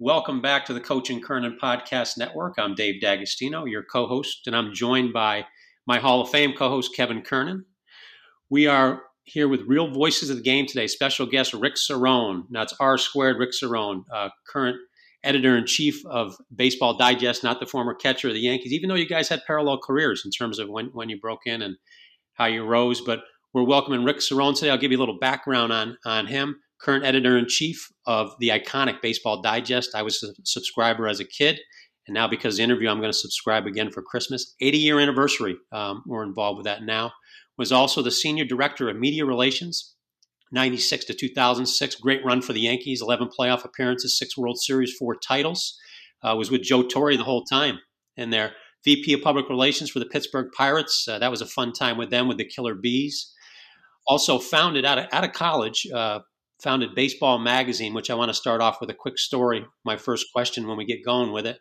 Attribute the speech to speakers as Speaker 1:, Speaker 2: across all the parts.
Speaker 1: Welcome back to the Coach and Kernan Podcast Network. I'm Dave D'Agostino, your co host, and I'm joined by my Hall of Fame co host, Kevin Kernan. We are here with real voices of the game today. Special guest Rick Cerrone. Now it's R squared, Rick Cerrone, uh, current editor in chief of Baseball Digest, not the former catcher of the Yankees, even though you guys had parallel careers in terms of when, when you broke in and how you rose. But we're welcoming Rick Cerrone today. I'll give you a little background on, on him current editor in chief of the iconic Baseball Digest. I was a subscriber as a kid, and now because the interview, I'm going to subscribe again for Christmas. 80 year anniversary. Um, we're involved with that now. Was also the senior director of media relations. 96 to 2006, great run for the Yankees, 11 playoff appearances, six World Series, four titles. Uh, was with Joe Torre the whole time. And their VP of Public Relations for the Pittsburgh Pirates. Uh, that was a fun time with them with the Killer Bees. Also founded out of, out of college, uh, founded Baseball Magazine, which I want to start off with a quick story. My first question when we get going with it.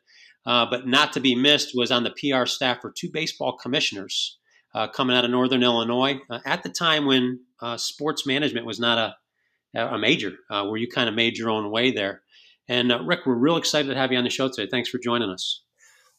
Speaker 1: Uh, but not to be missed was on the PR staff for two baseball commissioners uh, coming out of Northern Illinois uh, at the time when uh, sports management was not a, a major, uh, where you kind of made your own way there. And uh, Rick, we're real excited to have you on the show today. Thanks for joining us.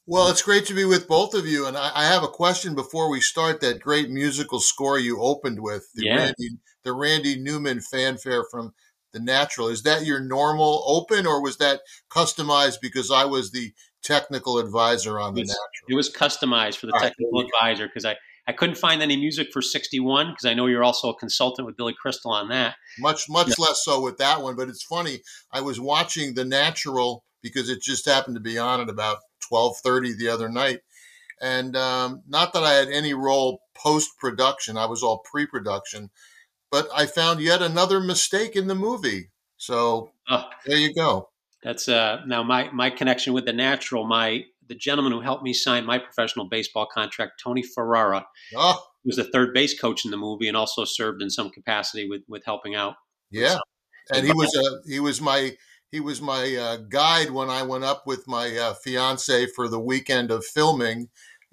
Speaker 2: Well, it's great to be with both of you. And I, I, have a question before we start that great musical score you opened with, the, yeah. Randy, the Randy Newman fanfare from The Natural. Is that your normal open or was that customized because I was the technical advisor on
Speaker 1: The
Speaker 2: Natural?
Speaker 1: It was customized for the All technical right. advisor because I, I couldn't find any music for 61 because I know you're also a consultant with Billy Crystal on that.
Speaker 2: Much, much yeah. less so with that one. But it's funny. I was watching The Natural because it just happened to be on at about 12:30 the other night. And um, not that I had any role post production, I was all pre production, but I found yet another mistake in the movie. So oh, there you go.
Speaker 1: That's uh, now my my connection with the natural. My the gentleman who helped me sign my professional baseball contract, Tony Ferrara, oh. was the third base coach in the movie and also served in some capacity with with helping out.
Speaker 2: Yeah, and he was a he was my he was my uh, guide when I went up with my uh, fiance for the weekend of filming.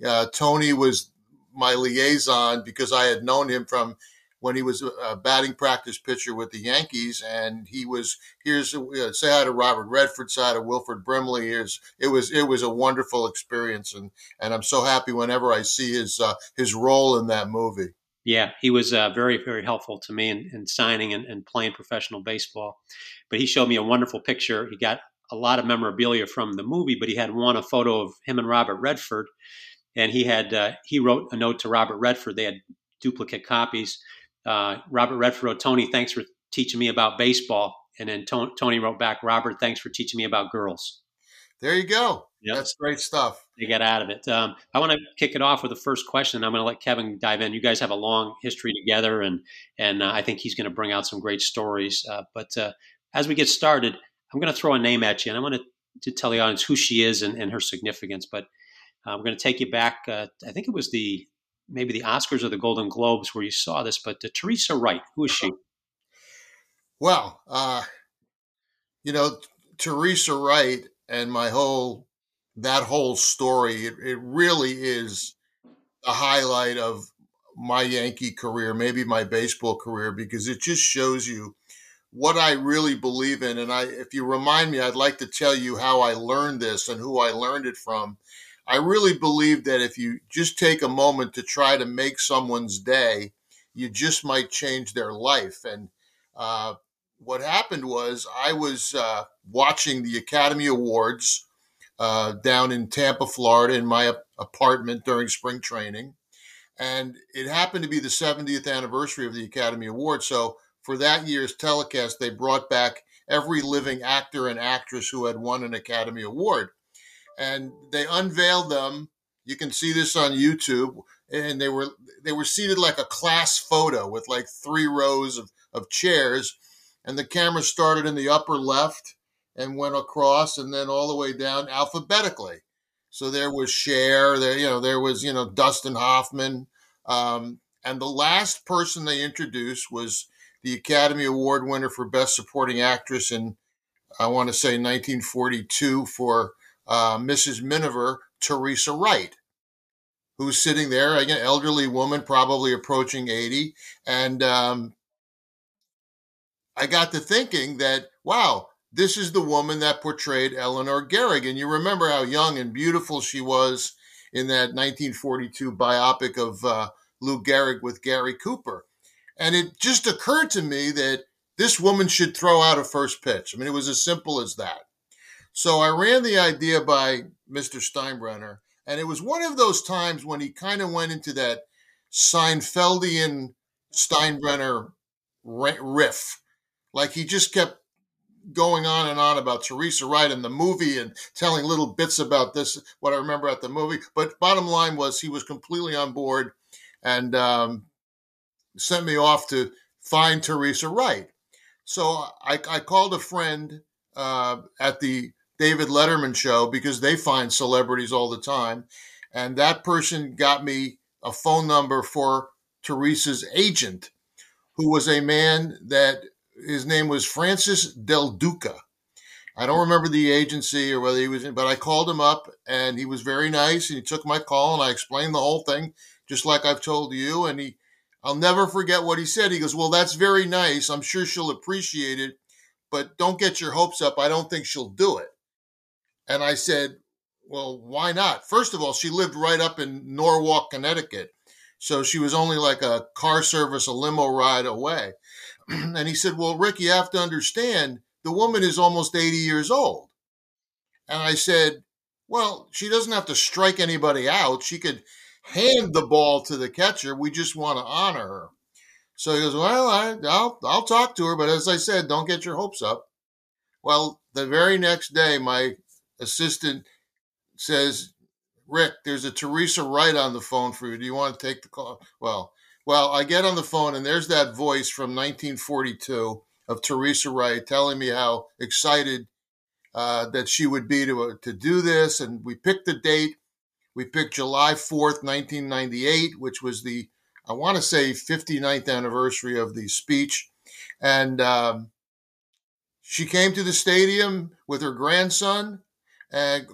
Speaker 2: Uh, Tony was my liaison because I had known him from when he was a batting practice pitcher with the Yankees, and he was here's uh, say hi to Robert Redford, say hi to Wilford Brimley. Here's it was it was a wonderful experience, and and I'm so happy whenever I see his uh, his role in that movie.
Speaker 1: Yeah, he was uh, very, very helpful to me in, in signing and, and, playing professional baseball. But he showed me a wonderful picture. He got a lot of memorabilia from the movie, but he had one a photo of him and Robert Redford, and he had uh, he wrote a note to Robert Redford. They had duplicate copies. Uh, Robert Redford wrote, "Tony, thanks for teaching me about baseball," and then Tony wrote back, "Robert, thanks for teaching me about girls."
Speaker 2: There you go. Yep. That's great stuff.
Speaker 1: They get out of it. Um, I want to kick it off with the first question. I'm going to let Kevin dive in. You guys have a long history together, and and uh, I think he's going to bring out some great stories. Uh, but uh, as we get started, I'm going to throw a name at you, and I want to, to tell the audience who she is and, and her significance. But I'm going to take you back. Uh, I think it was the maybe the Oscars or the Golden Globes where you saw this. But Teresa Wright, who is she?
Speaker 2: Well, uh, you know, Teresa Wright and my whole that whole story it, it really is a highlight of my Yankee career, maybe my baseball career, because it just shows you what I really believe in. And I, if you remind me, I'd like to tell you how I learned this and who I learned it from. I really believe that if you just take a moment to try to make someone's day, you just might change their life. And uh, what happened was I was uh, watching the Academy Awards uh, down in Tampa, Florida, in my apartment during spring training. And it happened to be the 70th anniversary of the Academy Awards. So for that year's telecast, they brought back every living actor and actress who had won an Academy Award. And they unveiled them. You can see this on YouTube. And they were they were seated like a class photo with like three rows of, of chairs and the camera started in the upper left and went across and then all the way down alphabetically. So there was Cher, there you know there was you know Dustin Hoffman, Um, and the last person they introduced was the Academy Award winner for Best Supporting Actress in, I want to say, 1942 for uh, Mrs. Miniver, Teresa Wright, who's sitting there, an elderly woman, probably approaching 80. And um, I got to thinking that, wow, this is the woman that portrayed Eleanor Gehrig. And you remember how young and beautiful she was in that 1942 biopic of uh, Lou Gehrig with Gary Cooper. And it just occurred to me that this woman should throw out a first pitch. I mean, it was as simple as that. So I ran the idea by Mr. Steinbrenner, and it was one of those times when he kind of went into that Seinfeldian Steinbrenner riff. Like he just kept going on and on about Teresa Wright and the movie and telling little bits about this, what I remember at the movie. But bottom line was he was completely on board and um, sent me off to find Teresa Wright. So I, I called a friend uh, at the David Letterman show because they find celebrities all the time. And that person got me a phone number for Teresa's agent, who was a man that his name was Francis Del Duca. I don't remember the agency or whether he was in, but I called him up and he was very nice and he took my call and I explained the whole thing just like I've told you. And he, I'll never forget what he said. He goes, Well, that's very nice. I'm sure she'll appreciate it, but don't get your hopes up. I don't think she'll do it. And I said, Well, why not? First of all, she lived right up in Norwalk, Connecticut. So she was only like a car service, a limo ride away. and he said, Well, Rick, you have to understand the woman is almost 80 years old. And I said, Well, she doesn't have to strike anybody out. She could hand the ball to the catcher. We just want to honor her. So he goes, Well, I, will I'll talk to her. But as I said, don't get your hopes up. Well, the very next day, my assistant says, Rick, there's a Teresa Wright on the phone for you. Do you want to take the call? Well, well, I get on the phone and there's that voice from 1942 of Teresa Wright telling me how excited uh, that she would be to, uh, to do this. And we picked the date. We picked July 4th, 1998, which was the, I want to say, 59th anniversary of the speech. And um, she came to the stadium with her grandson,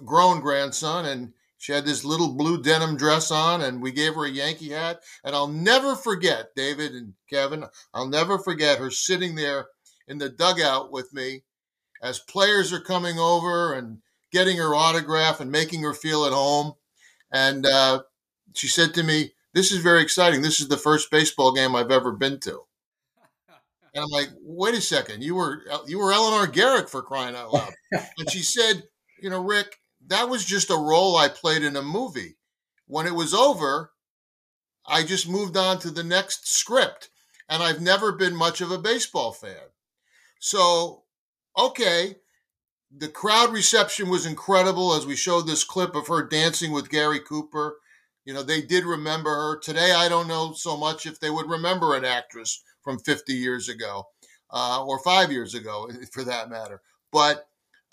Speaker 2: grown grandson, and she had this little blue denim dress on, and we gave her a Yankee hat. And I'll never forget, David and Kevin, I'll never forget her sitting there in the dugout with me as players are coming over and getting her autograph and making her feel at home. And uh, she said to me, This is very exciting. This is the first baseball game I've ever been to. And I'm like, wait a second, you were you were Eleanor Gehrig for crying out loud. and she said, you know, Rick, that was just a role I played in a movie. When it was over, I just moved on to the next script. And I've never been much of a baseball fan. So, okay, the crowd reception was incredible as we showed this clip of her dancing with Gary Cooper. You know, they did remember her. Today, I don't know so much if they would remember an actress from 50 years ago uh, or five years ago, for that matter. But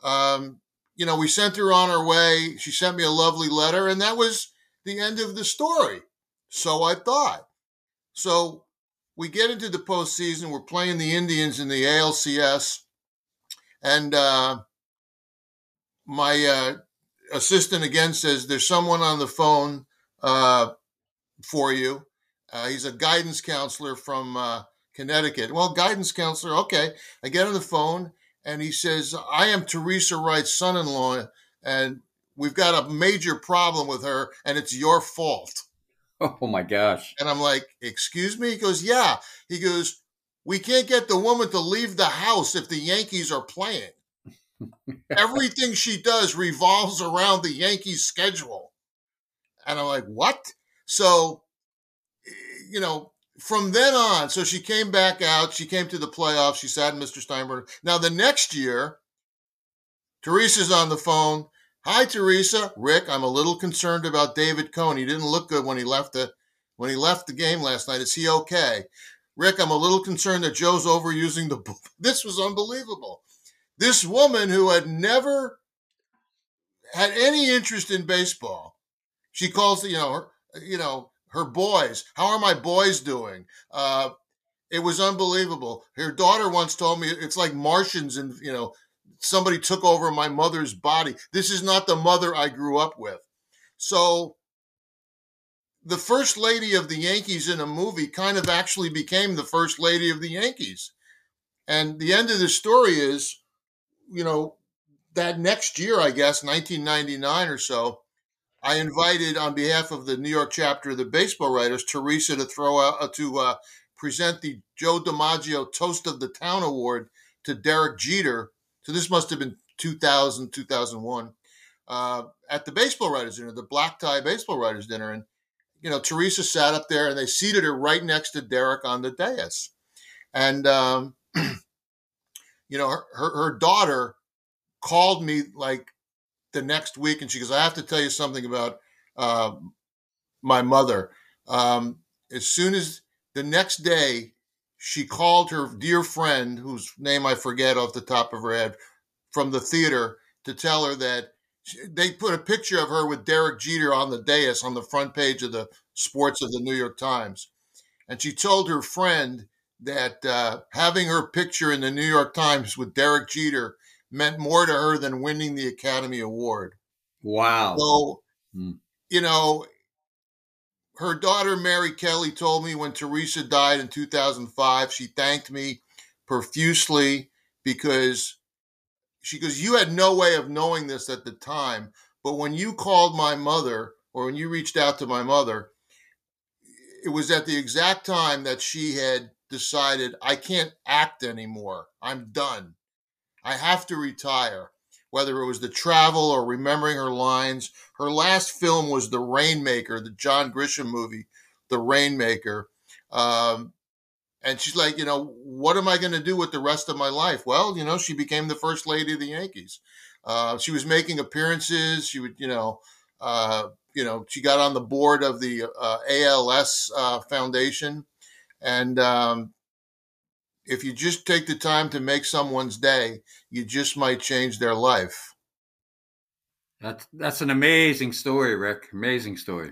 Speaker 2: um, you know, we sent her on her way. She sent me a lovely letter, and that was the end of the story. So I thought. So we get into the postseason. We're playing the Indians in the ALCS, and uh, my uh, assistant again says there's someone on the phone uh, for you. Uh, he's a guidance counselor from uh, Connecticut. Well, guidance counselor. Okay, I get on the phone and he says, I am Teresa Wright's son in law, and we've got a major problem with her, and it's your fault.
Speaker 3: Oh my gosh.
Speaker 2: And I'm like, Excuse me? He goes, Yeah. He goes, We can't get the woman to leave the house if the Yankees are playing. Everything she does revolves around the Yankees schedule. And I'm like, What? So, you know, from then on, so she came back out. She came to the playoffs. She sat in Mr. Steinberg. Now, the next year, Teresa's on the phone. Hi, Teresa. Rick, I'm a little concerned about David Cone. He didn't look good when he left the when he left the game last night. Is he okay? Rick, I'm a little concerned that Joe's overusing the. This was unbelievable. This woman who had never had any interest in baseball, she calls you know her, you know her boys. How are my boys doing? Uh, it was unbelievable. Her daughter once told me it's like Martians and, you know, somebody took over my mother's body. This is not the mother I grew up with. So the first lady of the Yankees in a movie kind of actually became the first lady of the Yankees. And the end of the story is, you know, that next year, I guess, 1999 or so, I invited on behalf of the New York chapter of the baseball writers, Teresa, to throw out uh, to uh, present the Joe DiMaggio Toast of the Town Award to Derek Jeter. So this must have been 2000, 2001, uh, at the baseball writers dinner, the black tie baseball writers dinner. And, you know, Teresa sat up there and they seated her right next to Derek on the dais. And, um, you know, her, her, her daughter called me like the next week and she goes, I have to tell you something about uh, my mother. Um, as soon as the next day, she called her dear friend, whose name I forget off the top of her head, from the theater to tell her that she, they put a picture of her with Derek Jeter on the dais on the front page of the sports of the New York Times. And she told her friend that uh, having her picture in the New York Times with Derek Jeter meant more to her than winning the Academy Award.
Speaker 3: Wow.
Speaker 2: So, hmm. you know, her daughter Mary Kelly told me when Teresa died in 2005, she thanked me profusely because she goes, You had no way of knowing this at the time, but when you called my mother or when you reached out to my mother, it was at the exact time that she had decided, I can't act anymore. I'm done. I have to retire. Whether it was the travel or remembering her lines, her last film was The Rainmaker, the John Grisham movie, The Rainmaker. Um, and she's like, you know, what am I going to do with the rest of my life? Well, you know, she became the first lady of the Yankees. Uh, she was making appearances. She would, you know, uh, you know, she got on the board of the uh, ALS uh, Foundation, and um, if you just take the time to make someone's day, you just might change their life.
Speaker 3: That's that's an amazing story, Rick. Amazing story.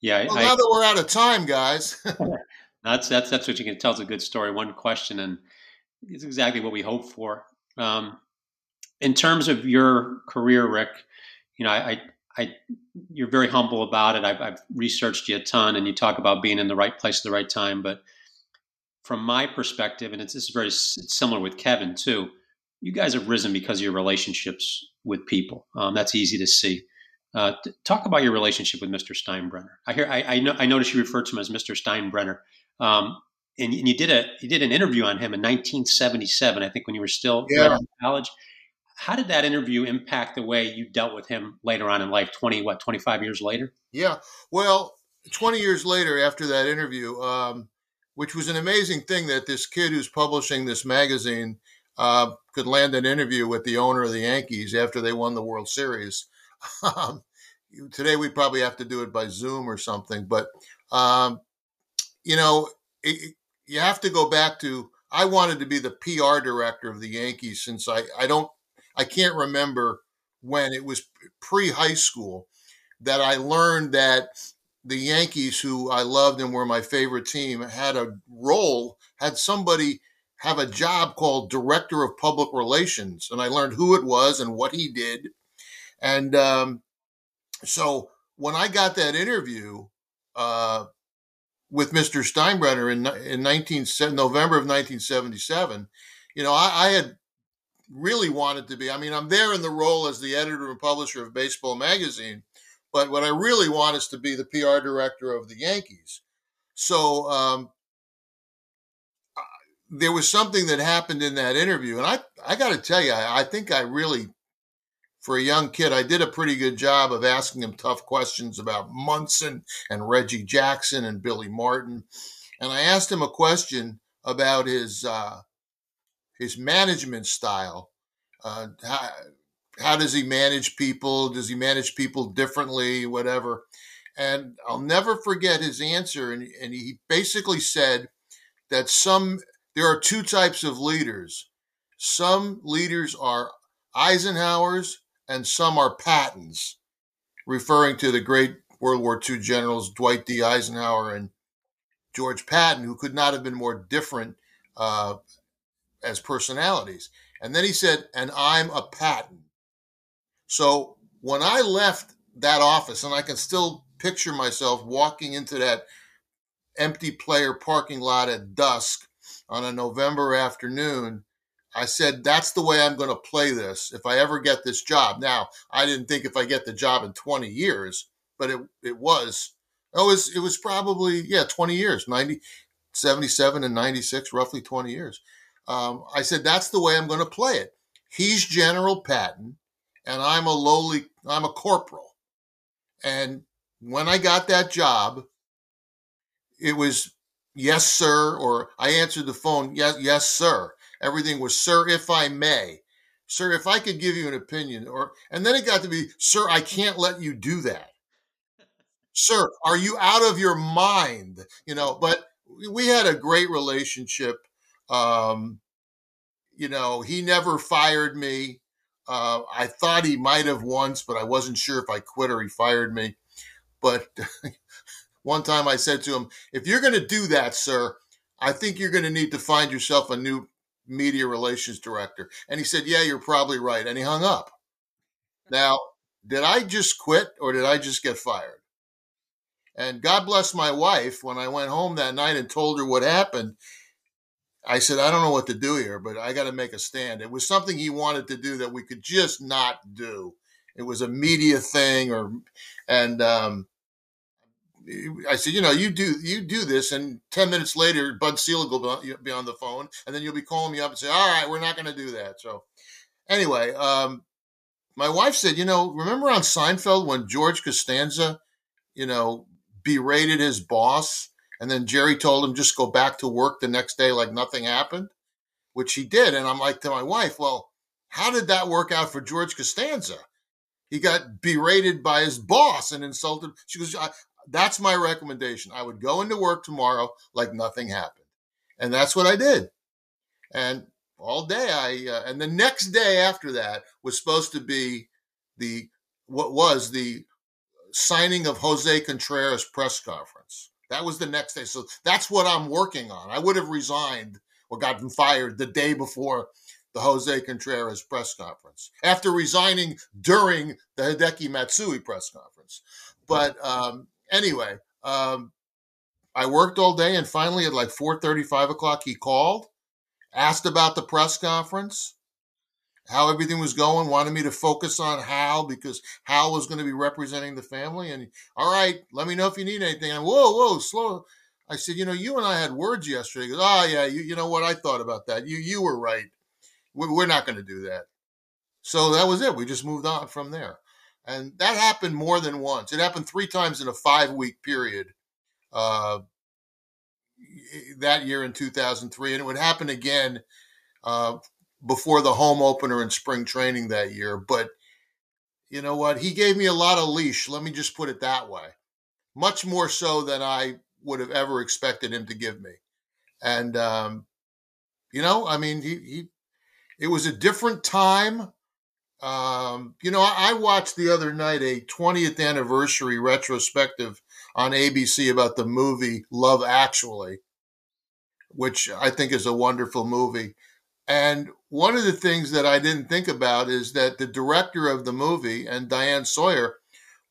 Speaker 1: Yeah.
Speaker 2: Well, I, now that we're out of time, guys.
Speaker 1: that's that's that's what you can tell. It's a good story. One question, and it's exactly what we hope for. Um, in terms of your career, Rick, you know, I, I, you're very humble about it. I've, I've researched you a ton, and you talk about being in the right place at the right time. But from my perspective, and it's, it's very it's similar with Kevin too. You guys have risen because of your relationships with people. Um, that's easy to see. Uh, talk about your relationship with Mr. Steinbrenner. I hear I, I, know, I noticed you referred to him as Mr. Steinbrenner, um, and, and, you did a you did an interview on him in 1977. I think when you were still
Speaker 2: yeah.
Speaker 1: in college. How did that interview impact the way you dealt with him later on in life? Twenty what? Twenty five years later?
Speaker 2: Yeah. Well, twenty years later, after that interview, um, which was an amazing thing that this kid who's publishing this magazine uh, could land an interview with the owner of the Yankees after they won the World Series. Um, today we probably have to do it by Zoom or something, but um, you know, it, you have to go back to. I wanted to be the PR director of the Yankees since I I don't I can't remember when it was pre high school that I learned that the Yankees, who I loved and were my favorite team, had a role, had somebody have a job called Director of Public Relations. And I learned who it was and what he did. And um, so when I got that interview uh, with Mr. Steinbrenner in, in 19, November of 1977, you know, I, I had really wanted to be. I mean, I'm there in the role as the editor and publisher of Baseball Magazine, but what I really want is to be the PR director of the Yankees. So um, there was something that happened in that interview, and I I got to tell you, I, I think I really, for a young kid, I did a pretty good job of asking him tough questions about Munson and Reggie Jackson and Billy Martin, and I asked him a question about his uh, his management style. Uh, how, does he manage people? Does he manage people differently? Whatever. And I'll never forget his answer. And, and he basically said that some, there are two types of leaders. Some leaders are Eisenhower's and some are Pattons, referring to the great World War II generals, Dwight D. Eisenhower and George Patton, who could not have been more different uh, as personalities. And then he said, and I'm a Patton. So when I left that office, and I can still picture myself walking into that empty player parking lot at dusk on a November afternoon, I said, that's the way I'm going to play this if I ever get this job. Now, I didn't think if I get the job in 20 years, but it, it was, it was, it was probably, yeah, 20 years, 90, 77 and 96, roughly 20 years. Um, I said, that's the way I'm going to play it. He's General Patton and I'm a lowly, I'm a corporal. And when I got that job, it was yes, sir, or I answered the phone, yes, yes, sir. Everything was, sir, if I may. Sir, if I could give you an opinion, or and then it got to be, sir, I can't let you do that. sir, are you out of your mind? You know, but we had a great relationship. Um, you know, he never fired me. Uh, I thought he might have once, but I wasn't sure if I quit or he fired me. But one time I said to him, if you're going to do that, sir, I think you're going to need to find yourself a new media relations director. And he said, yeah, you're probably right. And he hung up. Now, did I just quit or did I just get fired? And God bless my wife. When I went home that night and told her what happened, I said, I don't know what to do here, but I got to make a stand. It was something he wanted to do that we could just not do. It was a media thing, or and um, I said, you know, you do you do this, and ten minutes later, Bud Selig will be on the phone, and then you'll be calling me up and say, all right, we're not going to do that. So anyway, um, my wife said, you know, remember on Seinfeld when George Costanza, you know, berated his boss, and then Jerry told him just go back to work the next day like nothing happened, which he did, and I'm like to my wife, well, how did that work out for George Costanza? He got berated by his boss and insulted. She goes, that's my recommendation. I would go into work tomorrow like nothing happened. And that's what I did. And all day I, uh, and the next day after that was supposed to be the, what was the signing of Jose Contreras press conference. That was the next day. So that's what I'm working on. I would have resigned or gotten fired the day before the Jose Contreras press conference after resigning during the Hideki Matsui press conference. But um, Anyway, um, I worked all day, and finally at like four thirty, five o'clock, he called, asked about the press conference, how everything was going, wanted me to focus on Hal because Hal was going to be representing the family. And all right, let me know if you need anything. And whoa, whoa, slow. I said, you know, you and I had words yesterday. He goes, oh yeah, you, you know what? I thought about that. You you were right. We're not going to do that. So that was it. We just moved on from there. And that happened more than once. It happened three times in a five week period uh, that year in 2003. And it would happen again uh, before the home opener in spring training that year. But you know what? He gave me a lot of leash. Let me just put it that way. Much more so than I would have ever expected him to give me. And, um, you know, I mean, he, he, it was a different time. Um, you know, I, watched the other night a 20th anniversary retrospective on ABC about the movie Love Actually, which I think is a wonderful movie. And one of the things that I didn't think about is that the director of the movie and Diane Sawyer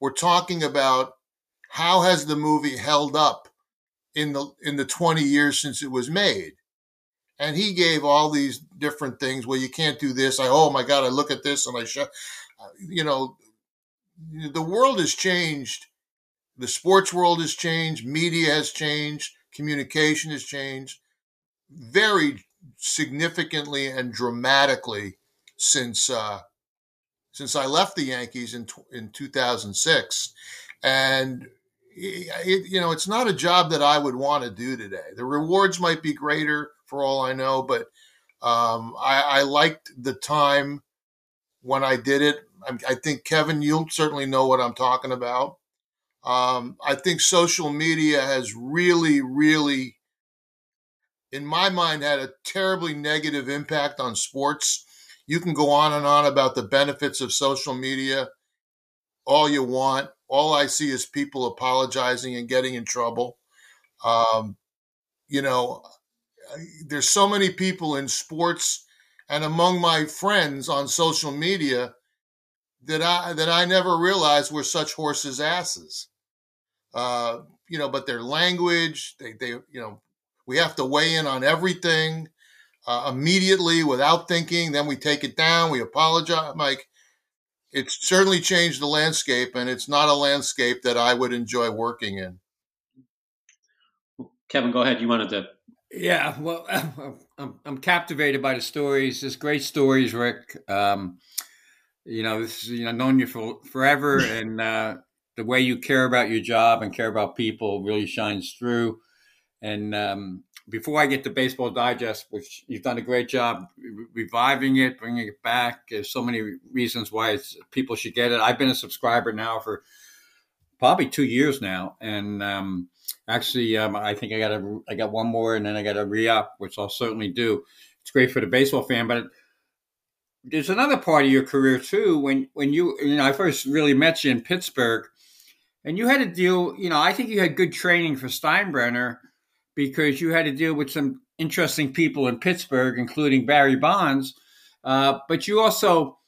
Speaker 2: were talking about how has the movie held up in the in the 20 years since it was made and he gave all these different things. Well, you can't do this. I oh my god, I look at this and I shut. Uh, you know, the world has changed. The sports world has changed. Media has changed. Communication has changed very significantly and dramatically since uh, since I left the Yankees in in 2006, and it, you know it's not a job that I would want to do today. The rewards might be greater for all I know. But um, I, I, liked the time when I did it. I, I, think Kevin, you'll certainly know what I'm talking about. Um, I think social media has really, really, in my mind, had a terribly negative impact on sports. You can go on and on about the benefits of social media all you want. all I see is people apologizing and getting in trouble. Um, you know, there's so many people in sports and among my friends on social media that I that I never realized were such horses' asses. Uh, you know, but their language, they, they, you know, we have to weigh in on everything uh, immediately without thinking. Then we take it down. We apologize. Mike, it's certainly changed the landscape, and it's not a landscape that I would enjoy working in.
Speaker 1: Kevin, go ahead. You wanted to.
Speaker 3: Yeah, well, I'm, I'm captivated by the stories. Just great stories, Rick. Um, you know, this is, you know, known you for forever, and uh, the way you care about your job and care about people really shines through. And um, before I get to Baseball Digest, which you've done a great job reviving it, bringing it back, there's so many reasons why people should get it. I've been a subscriber now for probably two years now, and um, actually, um, I think I got a I got one more, and then I got a re up, which I'll certainly do. It's great for the baseball fan, but there's another part of your career too. When when you you know I first really met you in Pittsburgh and you had to deal, you know, I think you had good training for Steinbrenner because you had to deal with some interesting people in Pittsburgh, including Barry Bonds. Uh, but you also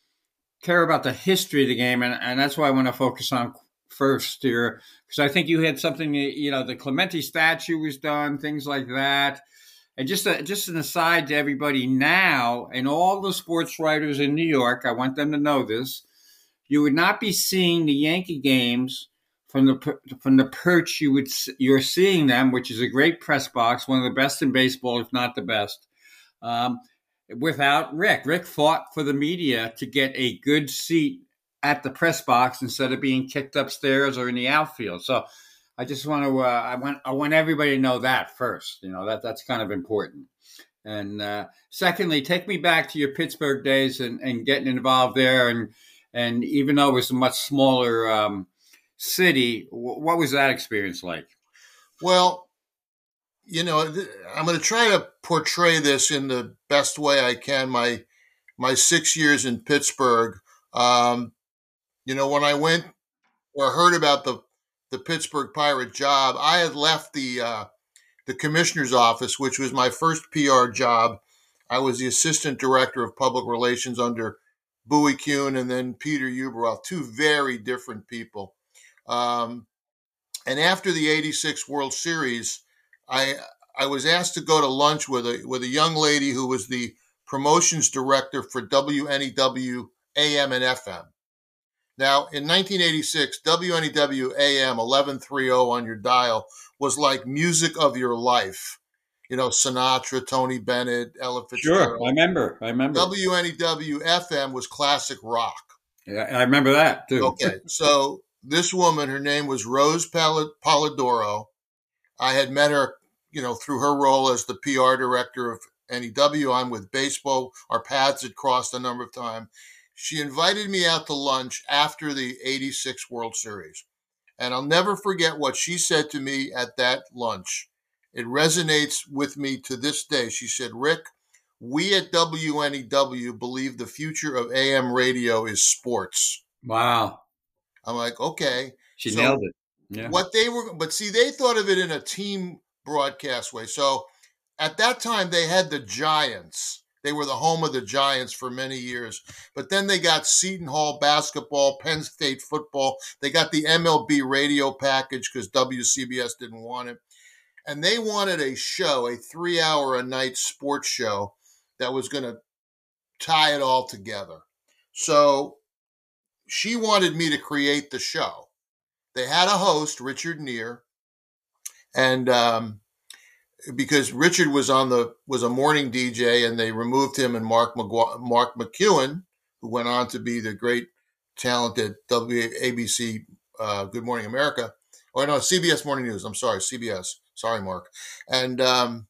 Speaker 3: care about the history of the game, and, and that's why I want to focus on first here, because I think you had something, you know, the Clemente statue was done, things like that. And just a, just an aside to everybody now, and all the sports writers in New York, I want them to know this: you would not be seeing the Yankee games from the from the perch you would you're seeing them, which is a great press box, one of the best in baseball, if not the best. Um, without Rick, Rick fought for the media to get a good seat at the press box instead of being kicked upstairs or in the outfield. So I just want to uh, I want I want everybody to know that first. You know that that's kind of important. And uh, secondly, take me back to your Pittsburgh days and, and getting involved there. And and even though it was a much smaller um, city. What was that experience like?
Speaker 2: Well, you know, I'm going to try to portray this in the best way I can. My my six years in Pittsburgh. Um, you know, when I went or heard about the the Pittsburgh Pirate job, I had left the uh, the commissioner's office, which was my first PR job. I was the assistant director of public relations under Bowie Kuhn and then Peter Ueberroth, two very different people. Um, and after the 86 World Series, I I was asked to go to lunch with a with a young lady who was the promotions director for WNEW AM and FM. Now, in 1986, WNEW AM 1130 on your dial was like music of your life. You know, Sinatra, Tony Bennett, Ella
Speaker 3: Fitzgerald. Sure, I remember. I remember.
Speaker 2: WNEW FM was classic rock.
Speaker 3: Yeah, I remember that too.
Speaker 2: Okay, so this woman, her name was Rose Polidoro. I had met her, you know, through her role as the PR director of NEW. I'm with baseball. Our paths had crossed a number of times. She invited me out to lunch after the 86 World Series. And I'll never forget what she said to me at that lunch. It resonates with me to this day. She said, Rick, we at WNEW believe the future of AM radio is sports.
Speaker 3: Wow.
Speaker 2: I'm like, okay.
Speaker 3: She so nailed it.
Speaker 2: Yeah. What they were, but see, they thought of it in a team broadcast way. So at that time, they had the Giants. They were the home of the Giants for many years. But then they got Seton Hall basketball, Penn State football. They got the MLB radio package because WCBS didn't want it. And they wanted a show, a three hour a night sports show that was going to tie it all together. So she wanted me to create the show. They had a host, Richard Neer, and um, because Richard was on the was a morning DJ, and they removed him and Mark McGu- Mark McEwen, who went on to be the great talented WABC uh, Good Morning America, or no CBS Morning News. I'm sorry, CBS. Sorry, Mark. And um,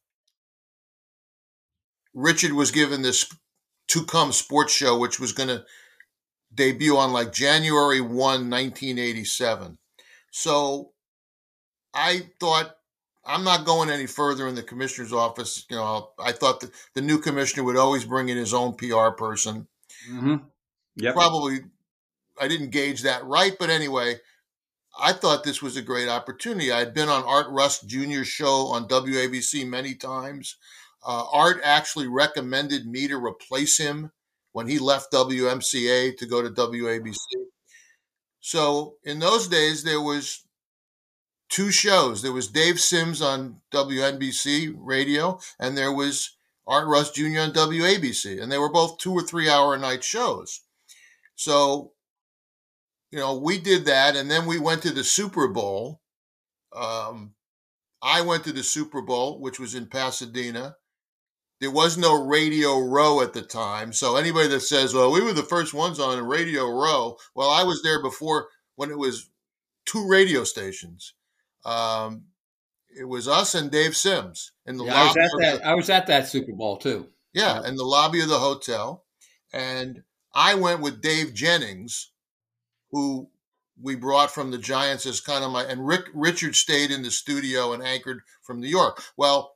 Speaker 2: Richard was given this to come sports show, which was going to debut on like January 1, 1987. So I thought I'm not going any further in the commissioner's office. You know, I thought the, the new commissioner would always bring in his own PR person.
Speaker 3: Mm-hmm.
Speaker 2: Yep. Probably I didn't gauge that right, but anyway, I thought this was a great opportunity. I had been on Art Rust Jr.'s show on WABC many times. Uh, Art actually recommended me to replace him when he left WMCA to go to WABC. So in those days, there was two shows. There was Dave Sims on WNBC radio, and there was Art Rust Jr. on WABC, and they were both two or three hour a night shows. So, you know, we did that, and then we went to the Super Bowl. Um, I went to the Super Bowl, which was in Pasadena. There was no Radio Row at the time. So anybody that says, well, we were the first ones on Radio Row, well, I was there before when it was two radio stations. Um, it was us and Dave Sims in the
Speaker 3: yeah, lobby. I was, at that, the, I was at that Super Bowl too.
Speaker 2: Yeah, yeah, in the lobby of the hotel. And I went with Dave Jennings, who we brought from the Giants as kind of my, and Rick Richard stayed in the studio and anchored from New York. Well,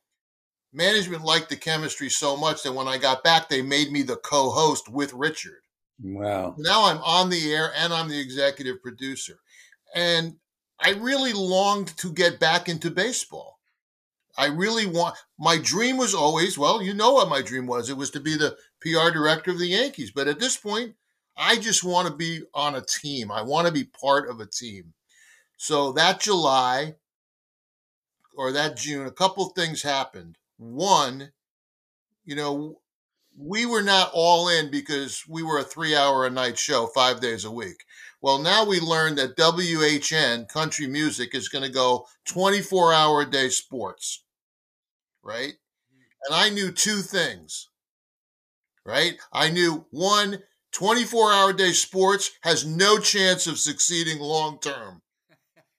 Speaker 2: management liked the chemistry so much that when I got back, they made me the co host with Richard.
Speaker 3: Wow.
Speaker 2: Now I'm on the air and I'm the executive producer. And I really longed to get back into baseball. I really want, my dream was always, well, you know what my dream was. It was to be the PR director of the Yankees. But at this point, I just want to be on a team. I want to be part of a team. So that July or that June, a couple things happened. One, you know, we were not all in because we were a three hour a night show five days a week. Well, now we learned that WHN country music is going to go 24 hour a day sports, right? And I knew two things, right? I knew one, 24 hour day sports has no chance of succeeding long term.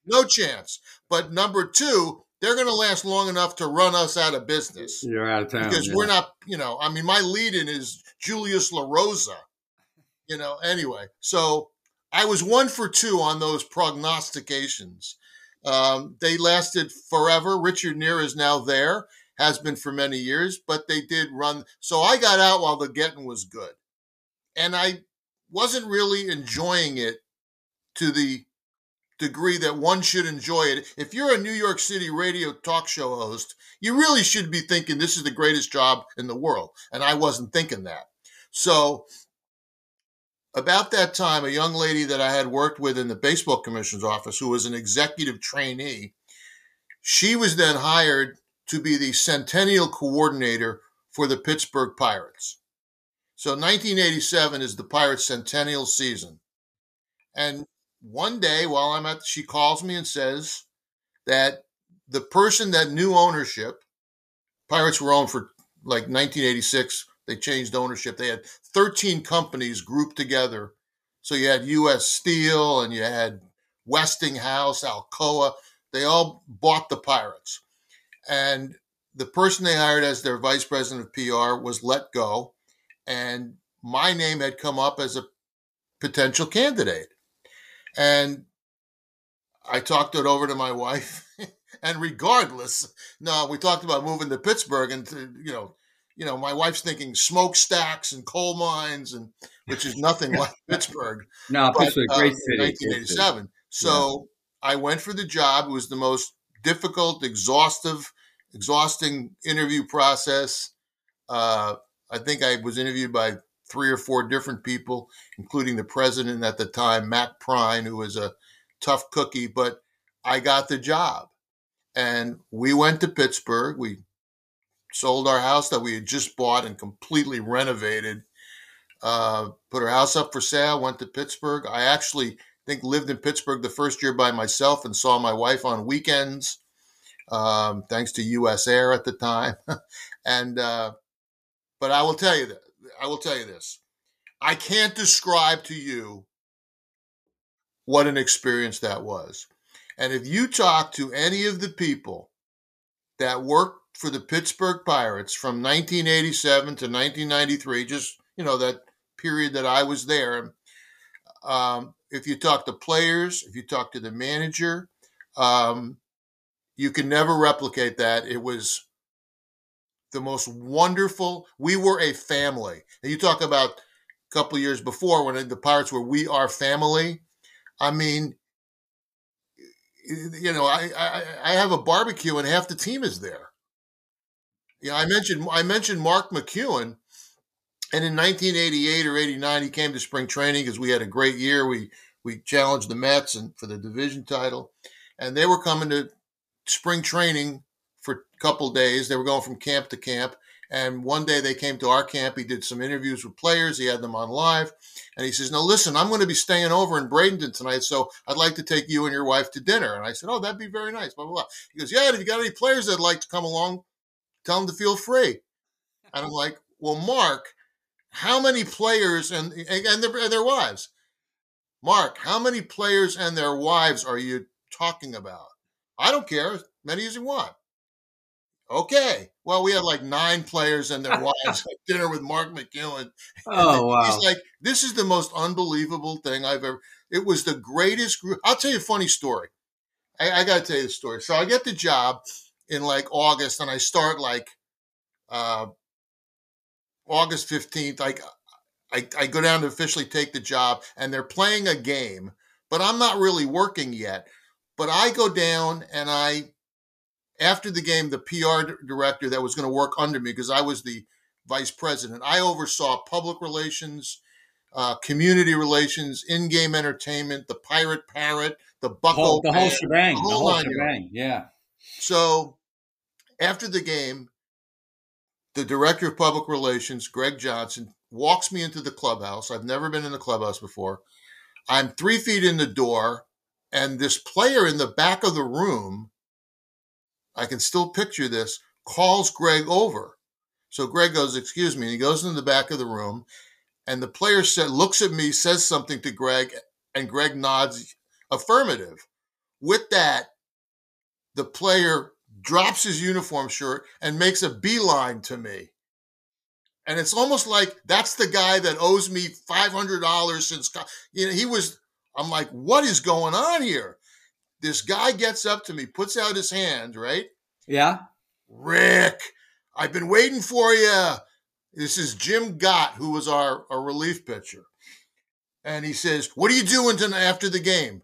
Speaker 2: No chance. But number two, they're going to last long enough to run us out of business.
Speaker 3: You're out of town
Speaker 2: because yeah. we're not. You know, I mean, my lead-in is Julius LaRosa. You know, anyway, so I was one for two on those prognostications. Um, they lasted forever. Richard Neer is now there, has been for many years, but they did run. So I got out while the getting was good, and I wasn't really enjoying it to the degree that one should enjoy it. If you're a New York City radio talk show host, you really should be thinking this is the greatest job in the world. And I wasn't thinking that. So, about that time, a young lady that I had worked with in the baseball commission's office, who was an executive trainee, she was then hired to be the centennial coordinator for the Pittsburgh Pirates. So 1987 is the Pirates' centennial season. And one day while I'm at, she calls me and says that the person that knew ownership, Pirates were owned for like 1986. They changed ownership. They had 13 companies grouped together. So you had U.S. Steel and you had Westinghouse, Alcoa. They all bought the Pirates. And the person they hired as their vice president of PR was let go. And my name had come up as a potential candidate. And I talked it over to my wife. and regardless, no, we talked about moving to Pittsburgh and to, you know, you know, my wife's thinking smokestacks and coal mines, and which is nothing like Pittsburgh.
Speaker 3: No, but, Pittsburgh, great uh, city.
Speaker 2: 1987. So yeah. I went for the job. It was the most difficult, exhaustive, exhausting interview process. Uh, I think I was interviewed by three or four different people, including the president at the time, Mac Prine, who was a tough cookie, but I got the job. And we went to Pittsburgh. We sold our house that we had just bought and completely renovated. Uh, put our house up for sale, went to Pittsburgh. I actually think lived in Pittsburgh the first year by myself and saw my wife on weekends, um, thanks to US Air at the time. and, uh, but I will tell you that I will tell you this. I can't describe to you what an experience that was. And if you talk to any of the people that worked for the Pittsburgh Pirates from 1987 to 1993, just, you know, that period that I was there, um, if you talk to players, if you talk to the manager, um, you can never replicate that. It was the most wonderful. We were a family. And you talk about a couple years before when the Pirates were "We Are Family." I mean, you know, I, I, I have a barbecue and half the team is there. Yeah, I mentioned I mentioned Mark McEwen, and in 1988 or 89 he came to spring training because we had a great year. We we challenged the Mets and for the division title, and they were coming to spring training couple days. They were going from camp to camp, and one day they came to our camp. He did some interviews with players. He had them on live. And he says, Now listen, I'm going to be staying over in Bradenton tonight. So I'd like to take you and your wife to dinner. And I said, Oh, that'd be very nice. Blah, blah, blah. He goes, Yeah, if you got any players that'd like to come along, tell them to feel free. And I'm like, Well, Mark, how many players and, and, their, and their wives? Mark, how many players and their wives are you talking about? I don't care, as many as you want. Okay. Well, we had like nine players and their wives at dinner with Mark McEwen.
Speaker 3: Oh, wow.
Speaker 2: He's like, this is the most unbelievable thing I've ever. It was the greatest group. I'll tell you a funny story. I, I got to tell you the story. So I get the job in like August and I start like uh, August 15th. I, I, I go down to officially take the job and they're playing a game, but I'm not really working yet. But I go down and I after the game, the PR director that was going to work under me, because I was the vice president, I oversaw public relations, uh, community relations, in-game entertainment, the pirate parrot, the buckle,
Speaker 3: the whole, the whole shebang, the whole, the whole shebang. Yeah.
Speaker 2: So after the game, the director of public relations, Greg Johnson, walks me into the clubhouse. I've never been in the clubhouse before. I'm three feet in the door, and this player in the back of the room I can still picture this, calls Greg over. So Greg goes, Excuse me. And he goes into the back of the room, and the player said, looks at me, says something to Greg, and Greg nods affirmative. With that, the player drops his uniform shirt and makes a beeline to me. And it's almost like that's the guy that owes me $500 since you know, he was. I'm like, what is going on here? This guy gets up to me, puts out his hand, right?
Speaker 3: Yeah.
Speaker 2: Rick, I've been waiting for you. This is Jim Gott, who was our, our relief pitcher. And he says, What are you doing tonight after the game?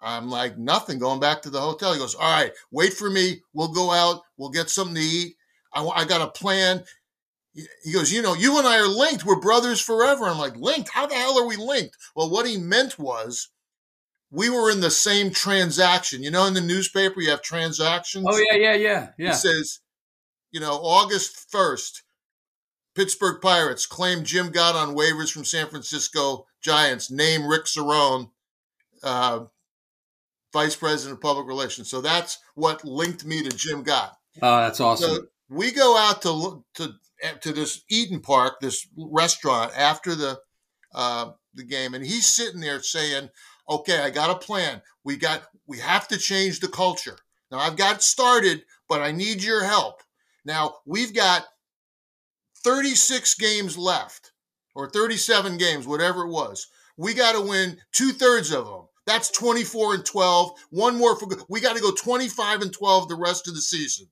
Speaker 2: I'm like, Nothing, going back to the hotel. He goes, All right, wait for me. We'll go out. We'll get something to eat. I, I got a plan. He goes, You know, you and I are linked. We're brothers forever. I'm like, Linked? How the hell are we linked? Well, what he meant was, we were in the same transaction. You know, in the newspaper, you have transactions.
Speaker 3: Oh, yeah, yeah, yeah. Yeah.
Speaker 2: It says, you know, August 1st, Pittsburgh Pirates claim Jim Gott on waivers from San Francisco Giants. Name Rick Cerrone, uh, Vice President of Public Relations. So that's what linked me to Jim Gott.
Speaker 3: Oh, that's awesome.
Speaker 2: So we go out to to to this Eaton Park, this restaurant after the uh, the game, and he's sitting there saying, okay, I got a plan. We got we have to change the culture. Now I've got started, but I need your help. Now we've got 36 games left, or 37 games, whatever it was. We got to win two thirds of them. That's 24 and 12. One more for we got to go 25 and 12 the rest of the season.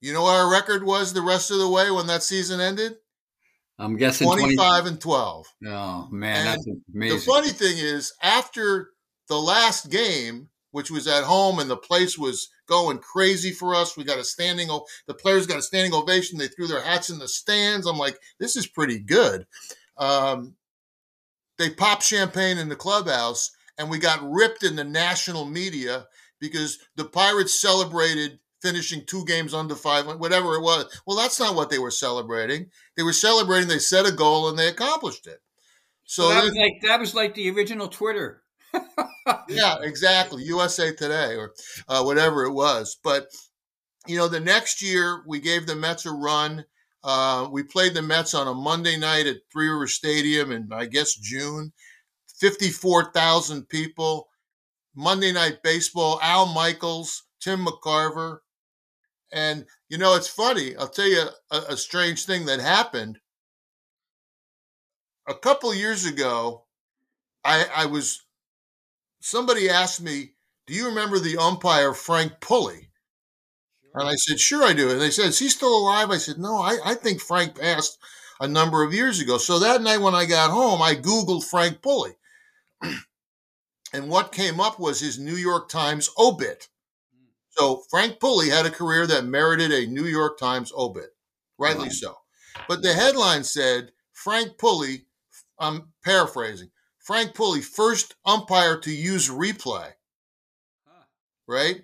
Speaker 2: You know what our record was the rest of the way when that season ended?
Speaker 3: I'm guessing
Speaker 2: 25 20... and 12.
Speaker 3: Oh, man, and that's amazing.
Speaker 2: The funny thing is, after the last game, which was at home and the place was going crazy for us, we got a standing, the players got a standing ovation. They threw their hats in the stands. I'm like, this is pretty good. Um, they popped champagne in the clubhouse and we got ripped in the national media because the Pirates celebrated finishing two games under five, whatever it was. Well, that's not what they were celebrating. They were celebrating they set a goal and they accomplished it.
Speaker 3: So, that was like that was like the original Twitter.
Speaker 2: yeah, exactly. USA Today or uh, whatever it was. But you know, the next year we gave the Mets a run. Uh, we played the Mets on a Monday night at Three River Stadium in I guess June. Fifty-four thousand people. Monday Night Baseball. Al Michaels, Tim McCarver, and you know, it's funny. I'll tell you a, a strange thing that happened. A couple years ago, I, I was somebody asked me, "Do you remember the umpire Frank Pulli?" Sure. And I said, "Sure, I do." And they said, "Is he still alive?" I said, "No, I, I think Frank passed a number of years ago." So that night when I got home, I Googled Frank Pulli. And what came up was his New York Times obit. So Frank Pulli had a career that merited a New York Times obit, rightly so. But the headline said Frank Pulli, I'm paraphrasing, Frank Pulli, first umpire to use replay, right?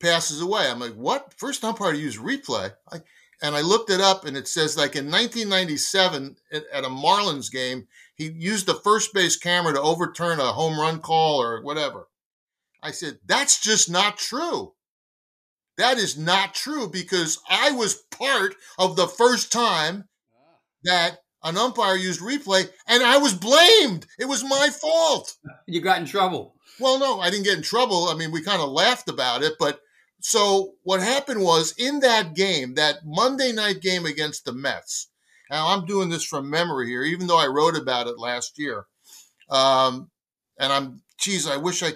Speaker 2: Passes away. I'm like, what? First umpire to use replay? I, and I looked it up and it says like in 1997 at, at a Marlins game, he used the first base camera to overturn a home run call or whatever. I said, that's just not true. That is not true because I was part of the first time that an umpire used replay and I was blamed. It was my fault.
Speaker 3: You got in trouble.
Speaker 2: Well, no, I didn't get in trouble. I mean, we kind of laughed about it, but so what happened was in that game, that Monday night game against the Mets. Now I'm doing this from memory here, even though I wrote about it last year. Um, and I'm, geez, I wish I,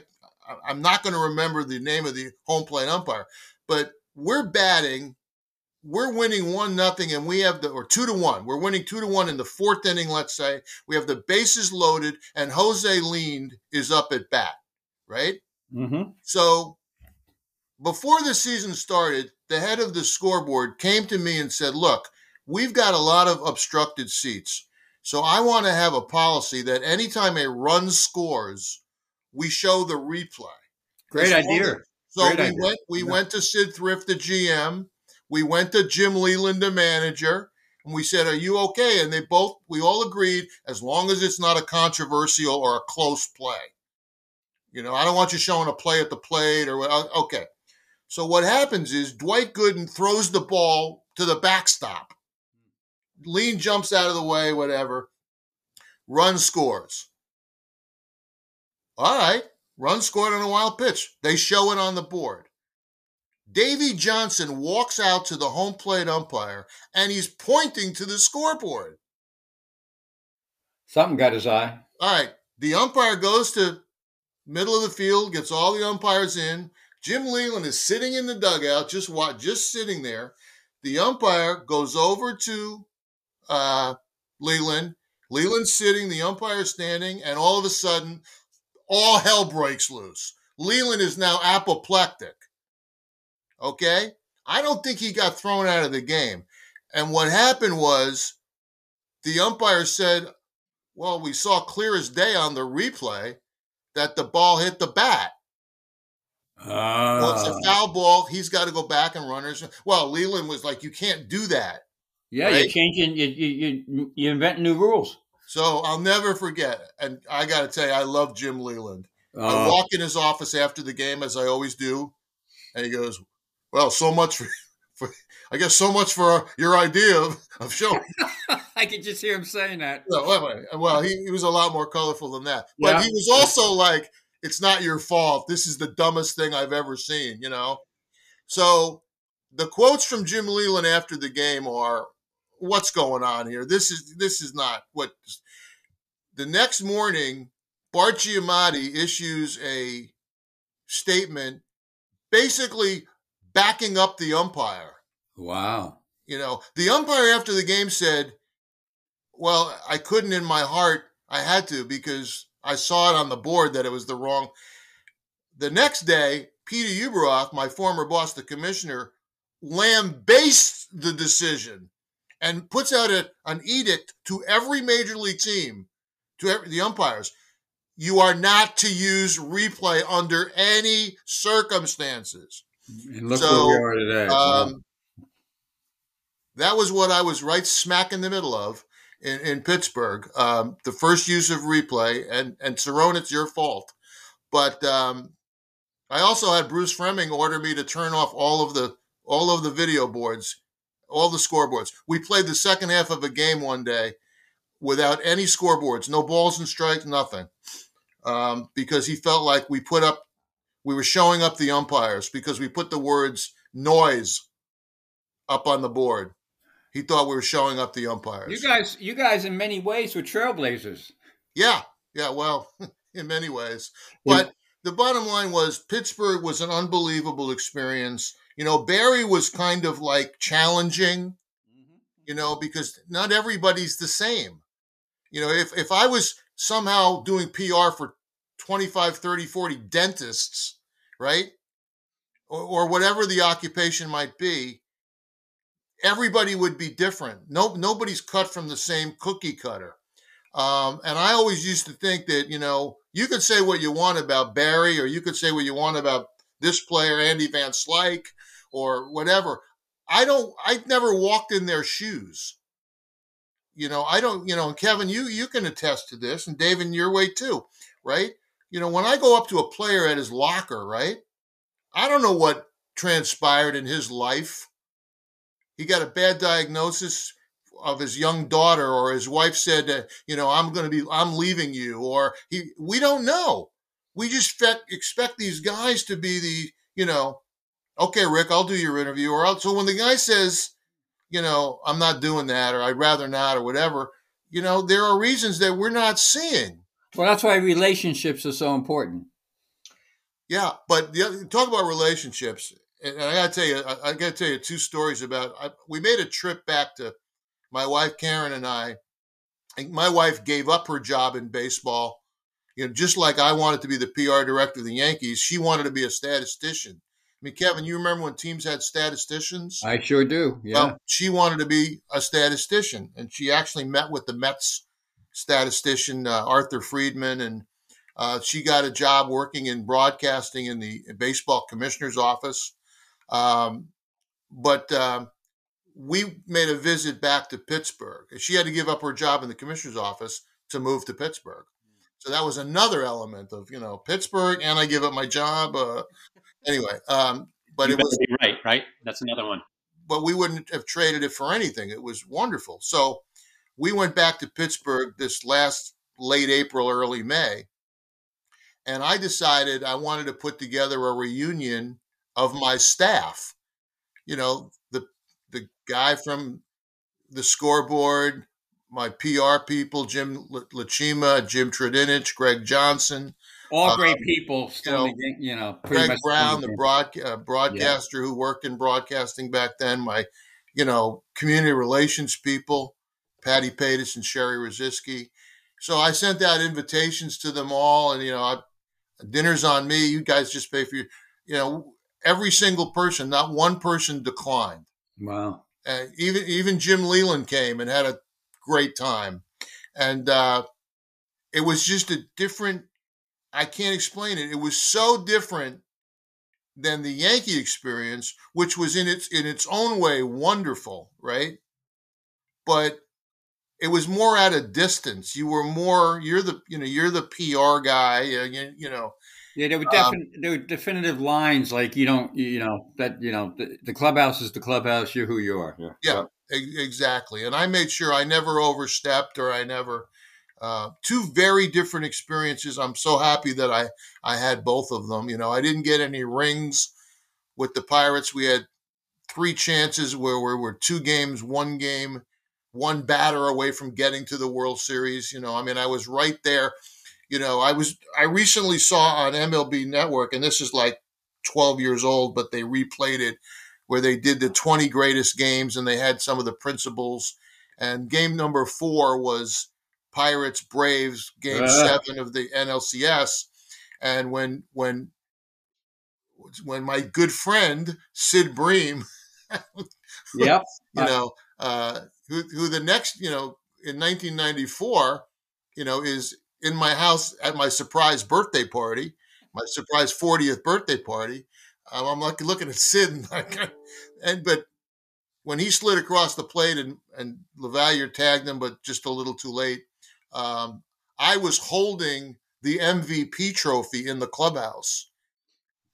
Speaker 2: I'm not going to remember the name of the home plate umpire, but we're batting, we're winning one nothing, and we have the or two to one. We're winning two to one in the fourth inning. Let's say we have the bases loaded, and Jose Lind is up at bat, right?
Speaker 3: Mm-hmm.
Speaker 2: So before the season started, the head of the scoreboard came to me and said, Look, we've got a lot of obstructed seats. So I want to have a policy that anytime a run scores, we show the replay.
Speaker 3: Great
Speaker 2: long
Speaker 3: idea.
Speaker 2: So
Speaker 3: Great
Speaker 2: we
Speaker 3: idea.
Speaker 2: went we
Speaker 3: Yeah.
Speaker 2: went to Sid Thrift, the GM. We went to Jim Leyland, the manager, and we said, Are you okay? And they both we all agreed as long as it's not a controversial or a close play. You know, I don't want you showing a play at the plate or what uh, okay. So what happens is Dwight Gooden throws the ball to the backstop. Lind jumps out of the way, whatever. Run scores. All right. Run scored on a wild pitch. They show it on the board. Davey Johnson walks out to the home plate umpire and he's pointing to the scoreboard.
Speaker 3: Something got his eye.
Speaker 2: All right. The umpire goes to middle of the field, gets all the umpires in. Jim Leyland is sitting in the dugout, just what, just sitting there. The umpire goes over to uh, Leyland. Leyland's sitting, the umpire's standing, and all of a sudden, all hell breaks loose. Leyland is now apoplectic. Okay? I don't think he got thrown out of the game. And what happened was the umpire said, Well, we saw clear as day on the replay that the ball hit the bat. Well, it's
Speaker 3: Ah.
Speaker 2: a foul ball. He's got to go back and runners. Well, Leyland was like, You can't do that.
Speaker 3: yeah,
Speaker 2: right?
Speaker 3: you're changing. You you you you invent new rules.
Speaker 2: So I'll never forget. And I got to tell you, I love Jim Leyland. I
Speaker 3: Uh,
Speaker 2: walk in his office after the game, as I always do, and he goes, "Well, so much for, for I guess so much for your idea of, of showing."
Speaker 3: I could just hear him saying that.
Speaker 2: No, wait, wait. Well, he, he was a lot more colorful than that, but
Speaker 3: Yeah.
Speaker 2: he was also like, "It's not your fault. This is the dumbest thing I've ever seen." You know. So the quotes from Jim Leyland after the game are, "What's going on here? This is this is not what." The next morning, Bart Giamatti issues a statement basically backing up the umpire.
Speaker 3: Wow.
Speaker 2: You know, the umpire after the game said, Well, I couldn't in my heart. I had to because I saw it on the board that it was the wrong. The next day, Peter Ueberroth, my former boss, the commissioner, lambastes the decision and puts out a, an edict to every major league team, to the umpires. You are not to use replay under any circumstances.
Speaker 3: And look
Speaker 2: So,
Speaker 3: where we are today.
Speaker 2: Um, that was what I was right smack in the middle of in, in Pittsburgh. Um, the first use of replay, and and Cerrone, it's your fault. But um, I also had Bruce Froemming order me to turn off all of the all of the video boards, all the scoreboards. We played the second half of a game one day without any scoreboards, no balls and strikes, nothing, um, because he felt like we put up, we were showing up the umpires because we put the words noise up on the board. He thought we were showing up the umpires.
Speaker 3: you guys, you guys, in many ways, were trailblazers.
Speaker 2: Yeah, yeah. Well, in many ways,
Speaker 3: Yeah.
Speaker 2: but the bottom line was Pittsburgh was an unbelievable experience. You know, Barry was kind of like challenging. You know, because not everybody's the same. You know, if if I was somehow doing PR for 25, 30, 40 dentists, right? Or, or whatever the occupation might be, everybody would be different. No, nobody's cut from the same cookie cutter. Um, and I always used to think that, you know, you could say what you want about Barry, or you could say what you want about this player, Andy Van Slyke, or whatever. I don't, I've never walked in their shoes. You know, I don't, you know, and Kevin, you, you can attest to this, and Dave, in your way too, right? You know, when I go up to a player at his locker, right? I don't know what transpired in his life. He got a bad diagnosis of his young daughter or his wife said, uh, you know, I'm going to be, I'm leaving you, or he, we don't know. We just expect these guys to be the, you know, okay, Rick, I'll do your interview. Or I'll, so when the guy says, you know, I'm not doing that, or I'd rather not, or whatever, you know, there are reasons that we're not seeing.
Speaker 3: Well, that's why relationships are so important.
Speaker 2: Yeah, but the, talk about relationships, and I got to tell you, I, I got to tell you two stories about. I, we made a trip back to my wife Karen and I, my wife gave up her job in baseball. You know, just like I wanted to be the PR director of the Yankees, she wanted to be a statistician. I mean, Kevin, you remember when teams had statisticians?
Speaker 3: I sure do. Yeah. Well,
Speaker 2: she wanted to be a statistician, and she actually met with the Mets statistician uh, Arthur Friedman, and uh, she got a job working in broadcasting in the baseball commissioner's office. Um, but um, we made a visit back to Pittsburgh. She had to give up her job in the commissioner's office to move to Pittsburgh. So that was another element of you know Pittsburgh, and I give up my job. Uh, anyway, um, but
Speaker 1: you
Speaker 2: it was
Speaker 1: right, right. That's another one.
Speaker 2: But we wouldn't have traded it for anything. It was wonderful. So we went back to Pittsburgh this last late April, early May, and I decided I wanted to put together a reunion of my staff. You know, the the guy from the scoreboard, my PR people, Jim Lachimia, Jim Trdinich, Greg Johnson.
Speaker 3: All great um, people. you know, you know
Speaker 2: Greg Brown, the broad, uh, broadcaster yeah. who worked in broadcasting back then. My, you know, community relations people, Patty Patis and Sherry Roziski. So I sent out invitations to them all, and you know, I, dinner's on me. You guys just pay for your, you know, every single person. Not one person declined.
Speaker 3: Wow.
Speaker 2: Uh, even even Jim Leyland came and had a great time, and uh, it was just a different. I can't explain it. It was so different than the Yankee experience, which was in its in its own way wonderful, right? But it was more at a distance. You were more. You're the you know you're the PR guy. Uh, you, you know
Speaker 3: yeah, there were, um, there were definitive lines like you don't, you know, that you know, the, the clubhouse is the clubhouse. You're who you are.
Speaker 2: Yeah, yeah, exactly. And I made sure I never overstepped or I never. Uh, two very different experiences. I'm so happy that I I had both of them. You know, I didn't get any rings with the Pirates. We had three chances where we were two games, one game, one batter away from getting to the World Series. You know, I mean, I was right there you know, I was I recently saw on MLB Network, and this is like 12 years old, but they replayed it where they did the 20 greatest games and they had some of the principles. And game number four was Pirates Braves, game uh. seven of the NLCS. And when when when my good friend Sid Bream,
Speaker 3: yep,
Speaker 2: you know, uh, who who the next, you know, in 1994, you know, is in my house at my surprise birthday party, my surprise 40th birthday party. Um, I'm like looking at Sid and, like, and but when he slid across the plate and and LaValliere tagged him, but just a little too late. Um, I was holding the MVP trophy in the clubhouse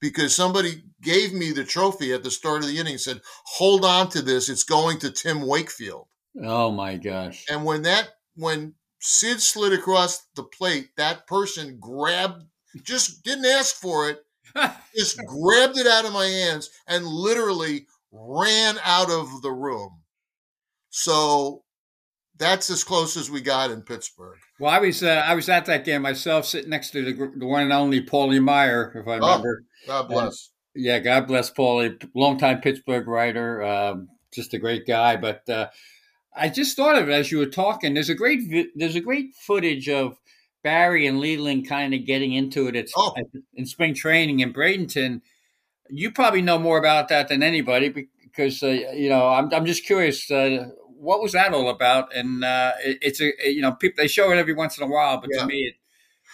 Speaker 2: because somebody gave me the trophy at the start of the inning and said, "Hold on to this; it's going to Tim Wakefield."
Speaker 3: Oh my gosh!
Speaker 2: And when that when Sid slid across the plate. That person grabbed, just didn't ask for it, just grabbed it out of my hands and literally ran out of the room. So that's as close as we got in Pittsburgh.
Speaker 3: Well, I was uh, I was at that game myself, sitting next to the, the one and only Paulie Meyer, if I oh, remember.
Speaker 2: Oh, God bless.
Speaker 3: yeah, God bless Paulie, longtime Pittsburgh writer, um, just a great guy. But uh, I just thought of it as you were talking. There's a great there's a great footage of Barry and Leyland kind of getting into it at,
Speaker 2: Oh.
Speaker 3: at, in spring training in Bradenton. You probably know more about that than anybody because uh, you know I'm I'm just curious. Uh, what was that all about? And uh, it, it's a you know people they show it every once in a while, but
Speaker 2: Yeah.
Speaker 3: to me, it,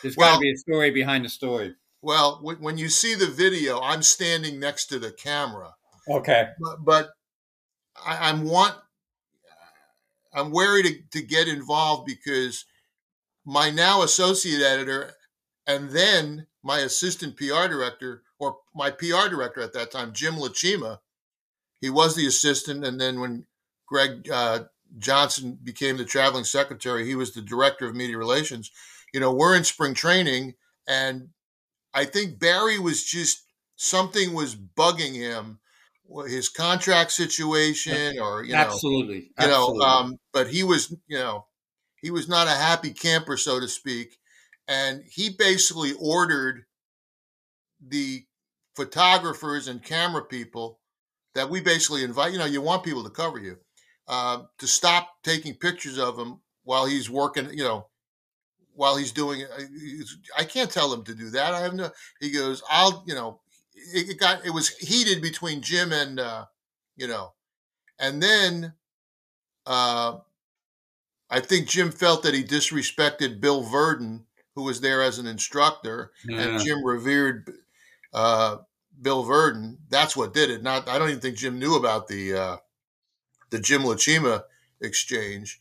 Speaker 3: there's
Speaker 2: Well-
Speaker 3: got to be a story behind the story.
Speaker 2: Well, when, when you see the video, I'm standing next to the camera,
Speaker 3: Okay.
Speaker 2: but, but I, I'm want I'm wary to, to get involved because my now associate editor and then my assistant PR director or my PR director at that time, Jim Lachimia, he was the assistant, and then when Greg uh, Johnson became the traveling secretary, he was the director of media relations. You know, we're in spring training, and I think Barry was just something was bugging him, his contract situation, or you know,
Speaker 3: Absolutely.
Speaker 2: you know
Speaker 3: Absolutely.
Speaker 2: um but he was you know he was not a happy camper so to speak and he basically ordered the photographers and camera people that we basically invite you know you want people to cover you uh, to stop taking pictures of him while he's working you know while he's doing it i can't tell him to do that i have no he goes i'll you know it, it got it was heated between jim and uh you know and then uh, I think Jim felt that he disrespected Bill Virdon, who was there as an instructor,
Speaker 3: Yeah.
Speaker 2: and Jim revered uh, Bill Virdon. That's what did it. Not, I don't even think Jim knew about the uh, the Jim Lachimia exchange,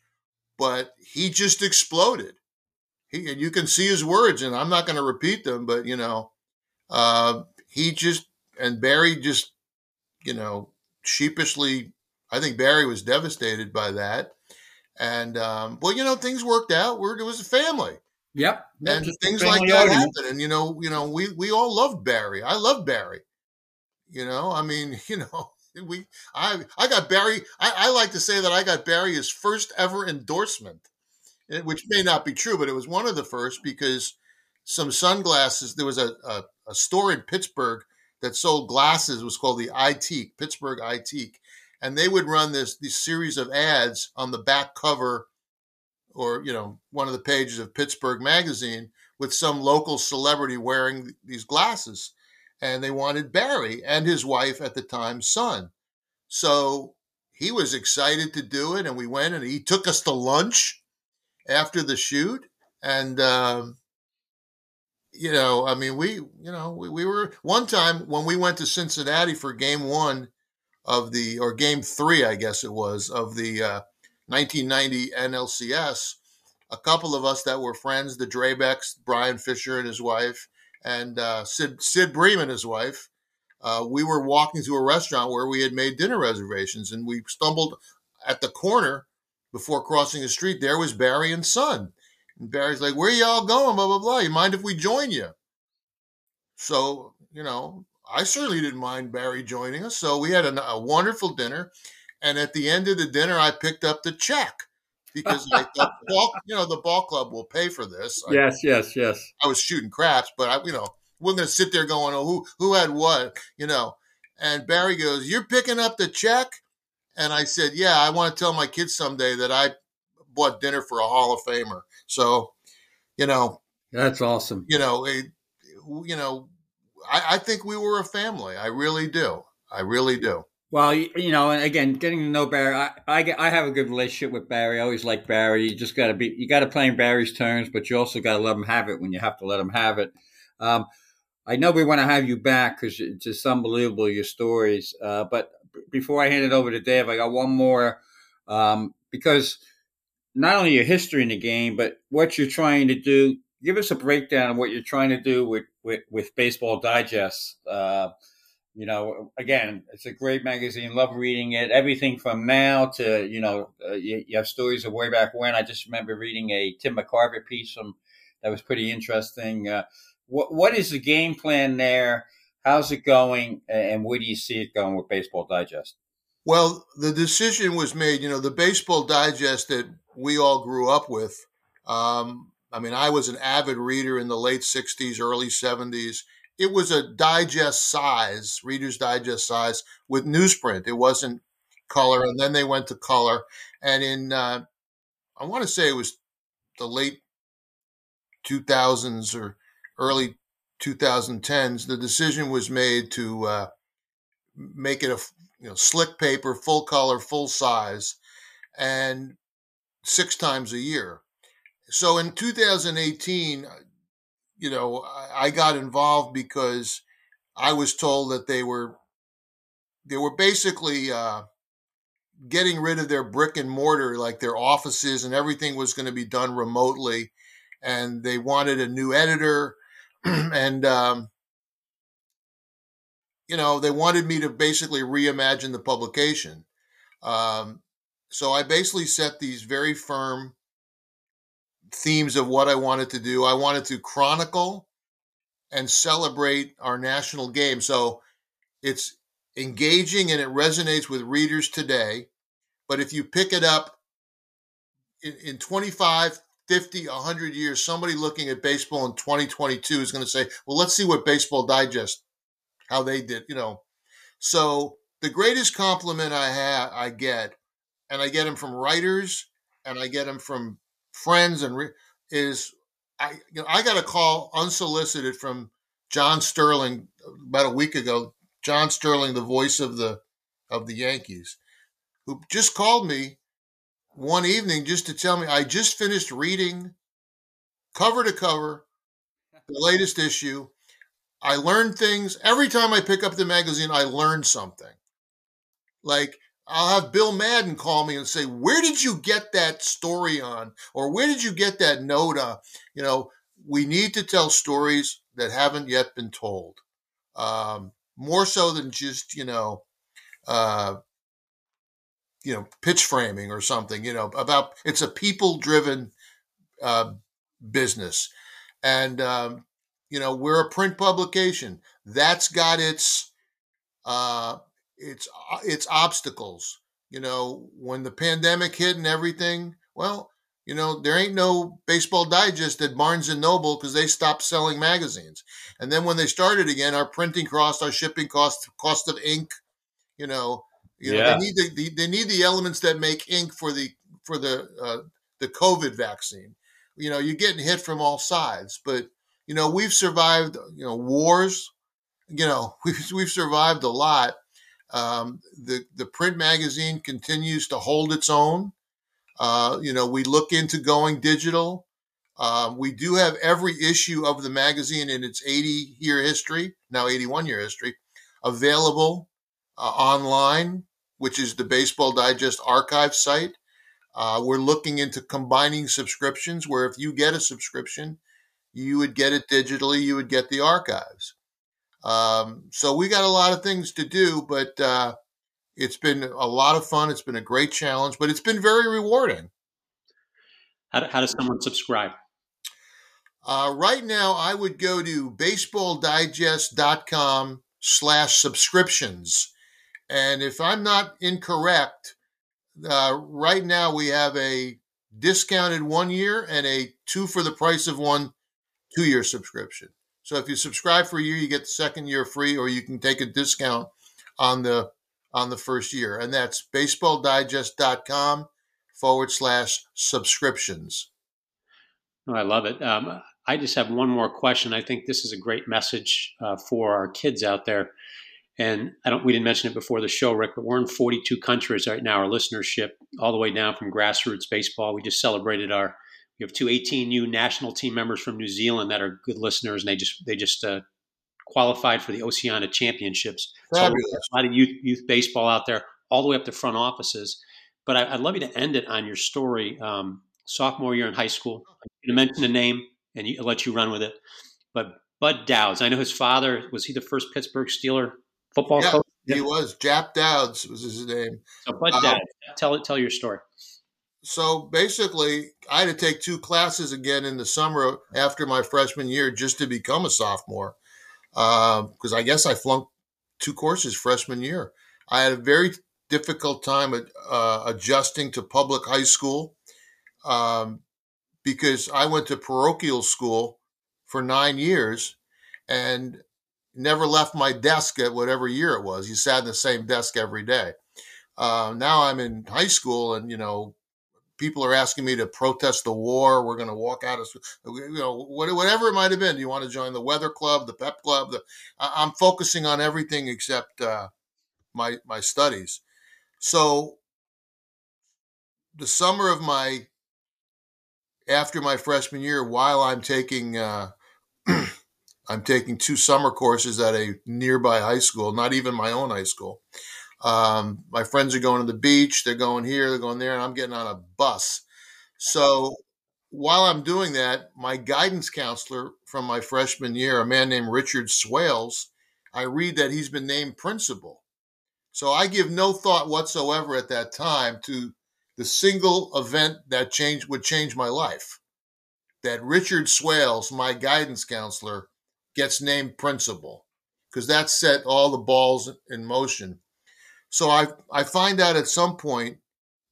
Speaker 2: but he just exploded. He and you can see his words, and I'm not going to repeat them, but you know, uh, he just and Barry just, you know, sheepishly. I think Barry was devastated by that. And um, well, you know, things worked out. We're, it was a family,
Speaker 3: Yep.
Speaker 2: And things like that
Speaker 3: argument.
Speaker 2: happen. And you know, you know, we we all loved Barry. I love Barry. You know, I mean, you know, we I I got Barry. I, I like to say that I got Barry his first ever endorsement, eh, which may not be true, but it was one of the first because some sunglasses. There was a a, a store in Pittsburgh that sold glasses. It was called the iTeak Pittsburgh iTeak, and they would run this this series of ads on the back cover or you know one of the pages of Pittsburgh magazine with some local celebrity wearing these glasses and they wanted Barry and his wife at the time Sun. So he was excited to do it and we went and he took us to lunch after the shoot and um you know i mean we you know we, we were one time when we went to cincinnati for game one of the or game three i guess it was of the uh 1990 NLCS, a couple of us that were friends, the Drabeks, Brian Fisher and his wife, and uh, Sid Sid Bream and his wife, uh, we were walking to a restaurant where we had made dinner reservations, and we stumbled at the corner before crossing the street. There was Barry and Sun, and Barry's like, "Where y'all going?" Blah blah blah. You mind if we join you? So you know, I certainly didn't mind Barry joining us. So we had a, a wonderful dinner. And at the end of the dinner, I picked up the check because I thought, ball, you know, the ball club will pay for this. I,
Speaker 3: Yes, yes, yes.
Speaker 2: I was shooting craps, but I, you know, we're going to sit there going, oh, who, who had what, you know? And Barry goes, you're picking up the check? And I said, yeah, I want to tell my kids someday that I bought dinner for a Hall of Famer. So, you know,
Speaker 3: That's awesome.
Speaker 2: you know, it, you know, I, I think we were a family. I really do. I really do.
Speaker 3: Well, you, know, and again, getting to know Barry, I, I, get- I have a good relationship with Barry. I always like Barry. You just got to be, you got to play in Barry's terms, but you also got to let him have it when you have to let him have it. Um, I know we want to have you back because it's just unbelievable your stories. Uh, but before I hand it over to Dave, I got one more um, because not only your history in the game, but what you're trying to do. Give us a breakdown of what you're trying to do with with, with Baseball Digest. Uh, you know, again, it's a great magazine. Love reading it. Everything from now to you know, uh, you, you have stories of way back when. I just remember reading a Tim McCarver piece from that was pretty interesting. Uh, what what is the game plan there? How's it going, and where do you see it going with Baseball Digest?
Speaker 2: Well, the decision was made, you know, the baseball digest that we all grew up with. Um, I mean, I was an avid reader in the late 60s, early 70s. It was a digest size, Reader's Digest size with newsprint. It wasn't color. And then they went to color. And in, uh, I want to say it was the late 2000s or early 2010s, the decision was made to uh, make it a you know slick paper, full color, full size, and six times a year. So in 2018, you know, I got involved because I was told that they were they were basically uh, getting rid of their brick and mortar, like their offices, and everything was going to be done remotely. And they wanted a new editor, and um, you know, they wanted me to basically reimagine the publication. Um, so I basically set these very firm themes of what I wanted to do. I wanted to chronicle and celebrate our national game. So it's engaging and it resonates with readers today. But if you pick it up in, in 25, 50, 100 years, somebody looking at baseball in 2022 is going to say, well, let's see what Baseball Digest, how they did, you know. So the greatest compliment I have, I get, and I get them from writers and I get them from friends and re- is I you know I got a call unsolicited from John Sterling about a week ago. John Sterling, the voice of the of the Yankees, who just called me one evening just to tell me I just finished reading cover to cover the latest issue. I learned things every time I pick up the magazine. I learn something. Like I'll have Bill Madden call me and say, "Where did you get that story on?" or "Where did you get that note on?" You know, we need to tell stories that haven't yet been told, um, more so than just you know, uh, you know, pitch framing or something. You know, about it's a people-driven uh, business, and um, you know, we're a print publication that's got its uh, it's uh, it's obstacles. You know, when the pandemic hit and everything, well, you know, there ain't no baseball digest at Barnes and Noble because they stopped selling magazines. And then when they started again, our printing cost, our shipping cost, cost of ink, you know, you yeah. know, they need the, the, they need the elements that make ink for the for the uh, the COVID vaccine. You know, you're getting hit from all sides, but you know, we've survived. You know, wars. You know, we've we've survived a lot, um, the the print magazine continues to hold its own. Uh, you know, we look into going digital. Uh, we do have every issue of the magazine in its 80 year history, now 81 year history, available uh, online, which is the Baseball Digest archive site. Uh, we're looking into combining subscriptions where if you get a subscription, you would get it digitally, you would get the archives. Um, so we got a lot of things to do, but uh, it's been a lot of fun. It's been a great challenge, but it's been very rewarding.
Speaker 1: How, do, how does someone subscribe?
Speaker 2: Uh, right now, I would go to baseballdigest.com slash subscriptions. And if I'm not incorrect, uh, right now we have a discounted one year and a two for the price of one two year subscription. So if you subscribe for a year, you get the second year free, or you can take a discount on the on the first year. And that's baseballdigest.com forward slash subscriptions.
Speaker 1: Oh, I love it. Um, I just have one more question. I think this is a great message uh, for our kids out there. And I don't, we didn't mention it before the show, Rick, but we're in 42 countries right now. Our listenership, all the way down from grassroots baseball. We just celebrated our we have two 18U national team members from New Zealand that are good listeners, and they just they just uh, qualified for the Oceania Championships. Fabulous. So a lot of youth youth baseball out there, all the way up to front offices. But I, would love you to end it on your story. Um, sophomore year in high school. I'm going to mention the name, and you, I'll let you run with it. But Bud Douds, I know his father was he the first Pittsburgh Steeler football
Speaker 2: yeah,
Speaker 1: coach?
Speaker 2: He was. Jap Douds was his name.
Speaker 1: So Bud um, Douds, tell it, tell your story
Speaker 2: so basically, I had to take two classes again in the summer after my freshman year just to become a sophomore. Because uh, I guess I flunked two courses freshman year. I had a very difficult time uh, adjusting to public high school um, because I went to parochial school for nine years and never left my desk at whatever year it was. You sat in the same desk every day. Uh, now I'm in high school and, you know, people are asking me to protest the war. We're going to walk out of, you know, whatever it might have been. Do you want to join the weather club, the pep club? The, I'm focusing on everything except uh, my my studies. So the summer of my after my freshman year, while I'm taking uh, I'm taking two summer courses at a nearby high school, not even my own high school. Um, my friends are going to the beach. They're going here. They're going there, and I'm getting on a bus. So while I'm doing that, my guidance counselor from my freshman year, a man named Richard Swales, I read that he's been named principal. So I give no thought whatsoever at that time to the single event that changed would change my life. That Richard Swales, my guidance counselor, gets named principal because that set all the balls in motion. So I I find out at some point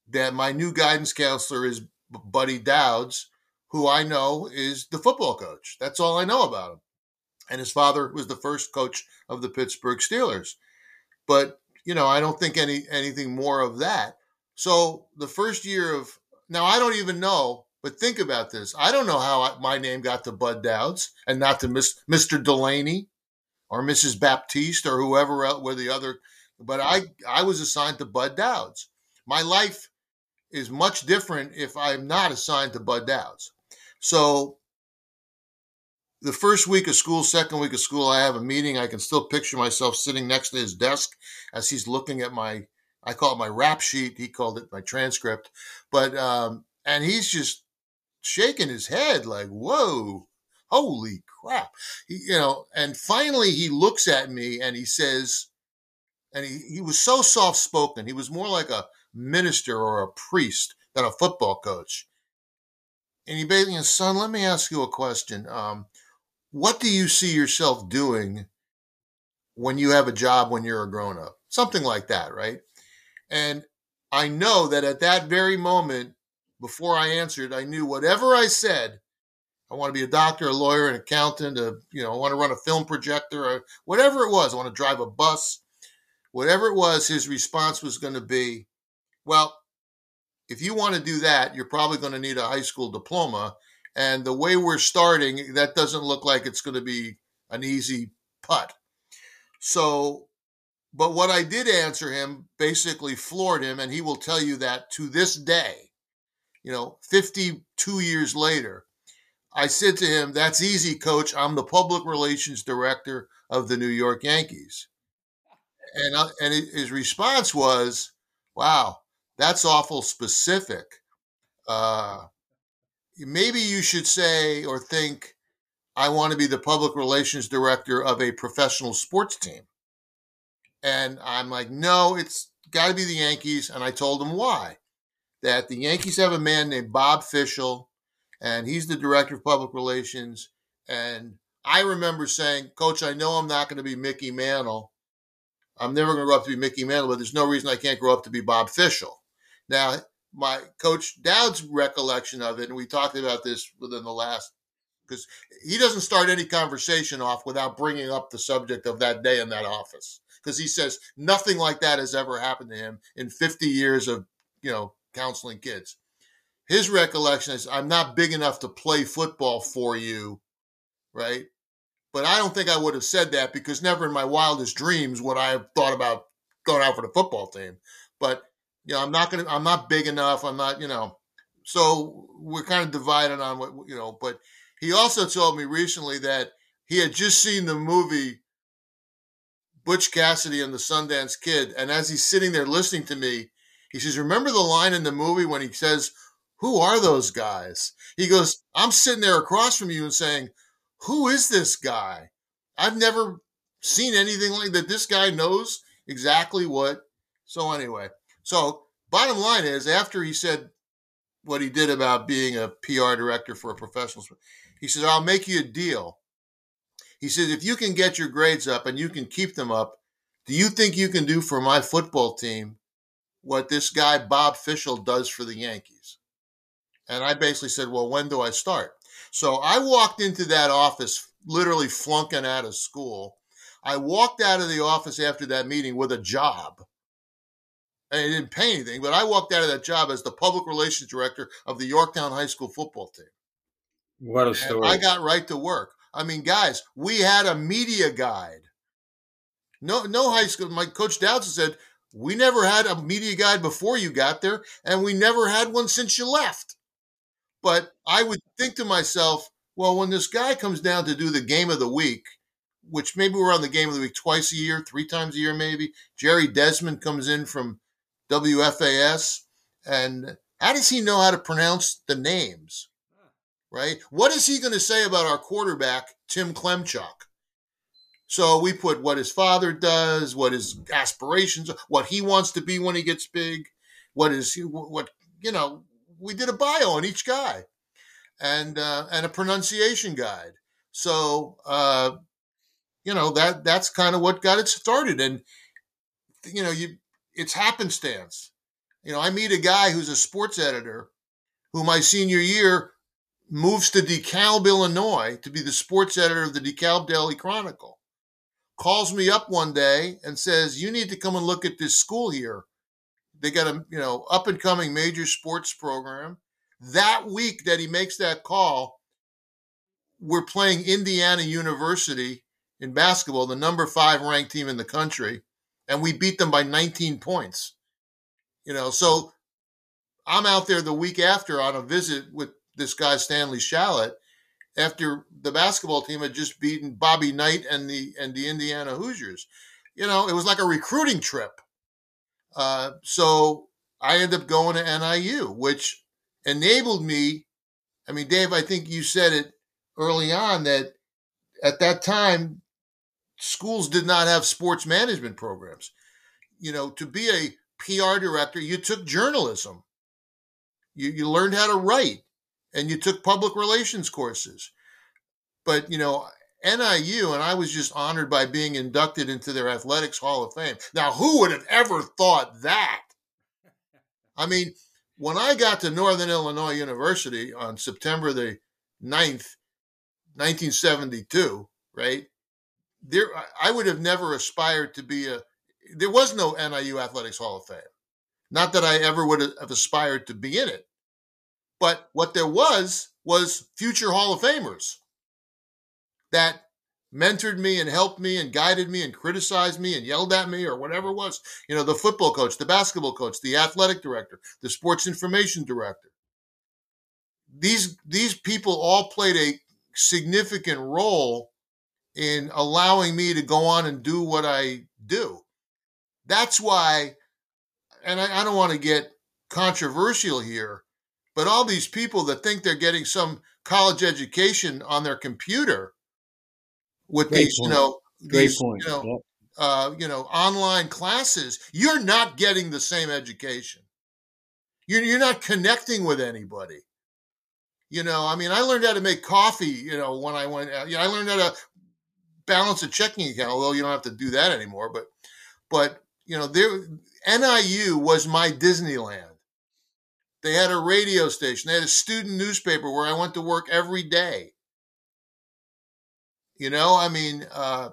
Speaker 2: that my new guidance counselor is Buddy Douds, who I know is the football coach. That's all I know about him. And his father was the first coach of the Pittsburgh Steelers. But, you know, I don't think any anything more of that. So the first year of now I don't even know, but think about this. I don't know how I, my name got to Bud Douds and not to Miss, Mr. Delaney or Mrs. Baptiste or whoever else were the other. But I I was assigned to Bud Douds. My life is much different if I'm not assigned to Bud Douds. So the first week of school, second week of school, I have a meeting. I can still picture myself sitting next to his desk as he's looking at my I call it my rap sheet. He called it my transcript. But um, and he's just shaking his head like, "Whoa, holy crap!" He, you know. And finally, he looks at me and he says, and he he was so soft spoken. He was more like a minister or a priest than a football coach. And he basically, son, let me ask you a question. Um, what do you see yourself doing when you have a job when you're a grown up? Something like that, right? And I know that at that very moment, before I answered, I knew whatever I said, I want to be a doctor, a lawyer, an accountant, a, you know, I want to run a film projector, or whatever it was. I want to drive a bus. Whatever it was, his response was going to be, well, if you want to do that, you're probably going to need a high school diploma. And the way we're starting, that doesn't look like it's going to be an easy putt. So but what I did answer him basically floored him, and he will tell you that to this day, you know, 52 years later, I said to him, That's easy, coach. I'm the public relations director of the New York Yankees. And, and his response was, Wow, that's awful specific. Uh, maybe you should say or think, I want to be the public relations director of a professional sports team. And I'm like, no, it's got to be the Yankees. And I told him why. That the Yankees have a man named Bob Fishel, and he's the director of public relations. And I remember saying, Coach, I know I'm not going to be Mickey Mantle. I'm never going to grow up to be Mickey Mantle, but there's no reason I can't grow up to be Bob Fishel. Now, my coach Dowd's recollection of it, and we talked about this within the last, because he doesn't start any conversation off without bringing up the subject of that day in that office because he says nothing like that has ever happened to him in 50 years of, you know, counseling kids. His recollection is, I'm not big enough to play football for you, right? But I don't think I would have said that because never in my wildest dreams would I have thought about going out for the football team. But you know, I'm not gonna, I'm not big enough. I'm not, you know. So we're kind of divided on what you know. But he also told me recently that he had just seen the movie Butch Cassidy and the Sundance Kid. And as he's sitting there listening to me, he says, Remember the line in the movie when he says, Who are those guys? He goes, I'm sitting there across from you and saying, Who is this guy? I've never seen anything like that. This guy knows exactly what. So, anyway, so bottom line is, after he said what he did about being a PR director for a professional, he said, I'll make you a deal. He says, if you can get your grades up and you can keep them up, do you think you can do for my football team what this guy, Bob Fishel, does for the Yankees? And I basically said, well, when do I start? So I walked into that office literally flunking out of school. I walked out of the office after that meeting with a job. and I didn't pay anything, but I walked out of that job as the public relations director of the Yorktown High School football team.
Speaker 3: What a story.
Speaker 2: And I got right to work. I mean, guys, we had a media guide. No, no high school. My coach Dowdson said we never had a media guide before you got there, and we never had one since you left. But I would think to myself, well, when this guy comes down to do the game of the week, which maybe we're on the game of the week twice a year, three times a year, maybe. Jerry Desmond comes in from WFAS. And how does he know how to pronounce the names? Right? What is he going to say about our quarterback, Tim Klemchuk? So we put what his father does, what his aspirations, what he wants to be when he gets big, what is what you know. We did a bio on each guy, and uh, and a pronunciation guide. So uh, you know that that's kind of what got it started. And you know you it's happenstance. You know i meet a guy who's a sports editor who my senior year moves to dekalb illinois to be the sports editor of the dekalb daily chronicle. Calls me up one day and says you need to come and look at this school here they got a you know up and coming major sports program that week that he makes that call we're playing indiana university in basketball, the number five ranked team in the country, and we beat them by 19 points. You know, so I'm out there the week after on a visit with this guy Stanley Shallett after the basketball team had just beaten Bobby Knight and the and the Indiana Hoosiers. You know, it was like a recruiting trip. Uh, so I ended up going to NIU, which enabled me. I mean, Dave, I think you said it early on that at that time schools did not have sports management programs. You know, to be a PR director, you took journalism. You, you learned how to write and you took public relations courses. But, you know, NIU, and I was just honored by being inducted into their Athletics Hall of Fame. Now, who would have ever thought that? I mean, when I got to Northern Illinois University on September the 9th, 1972, right? there I would have never aspired to be a there was no NIU Athletics Hall of Fame. Not that I ever would have aspired to be in it. But what there was was future Hall of Famers that mentored me and helped me and guided me and criticized me and yelled at me or whatever it was. You know, the football coach, the basketball coach, the athletic director, the sports information director. These these people all played a significant role in allowing me to go on and do what I do. That's why, and I, I don't want to get controversial here, but all these people that think they're getting some college education on their computer with Great these, point. you know, Great these, point. you know, yep. uh, you know, online classes, you're not getting the same education. You're, you're not connecting with anybody. You know, I mean, I learned how to make coffee, you know, when I went, you know, I learned how to balance a checking account, although you don't have to do that anymore. But, but you know, there NIU was my Disneyland. They had a radio station. They had a student newspaper where I went to work every day. You know, I mean, uh,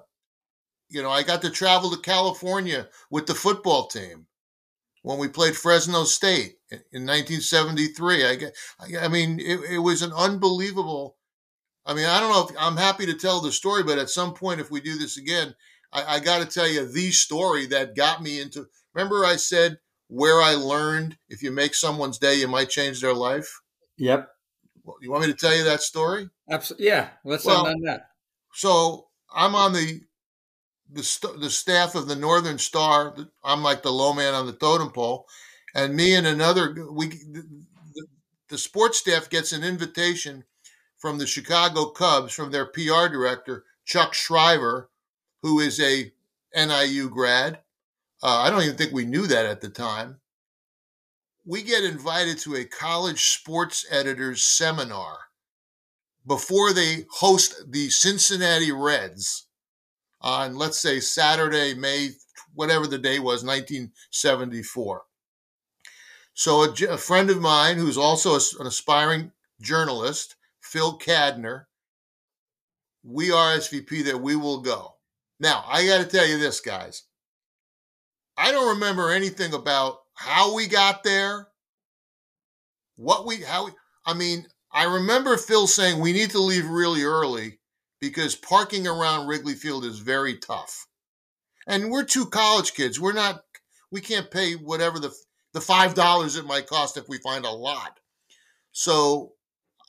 Speaker 2: you know, I got to travel to California with the football team when we played Fresno State in 1973. I, I mean, it, it was an unbelievable I mean, I don't know if I'm happy to tell the story, but at some point, if we do this again, I, I got to tell you the story that got me into. Remember, I said where I learned if you make someone's day, you might change their life.
Speaker 3: Yep.
Speaker 2: Well, you want me to tell you that story?
Speaker 3: Absolutely. Yeah. Let's well, end on that.
Speaker 2: So I'm on the the, st- the staff of the Northern Star. I'm like the low man on the totem pole, and me and another we the, the, sports staff gets an invitation from the Chicago Cubs, from their PR director, Chuck Shriver, who is a NIU grad. Uh, I don't even think we knew that at the time. We get invited to a college sports editors seminar before they host the Cincinnati Reds on, let's say, Saturday, May, whatever the day was, 1974. So a, a friend of mine who's also a, an aspiring journalist Phil Cadner, we RSVP that we will go. Now, I got to tell you this, guys. I don't remember anything about how we got there, what we, how we, I mean, I remember Phil saying we need to leave really early because parking around Wrigley Field is very tough. And we're two college kids. We're not, we can't pay whatever the, the $5 it might cost if we find a lot. So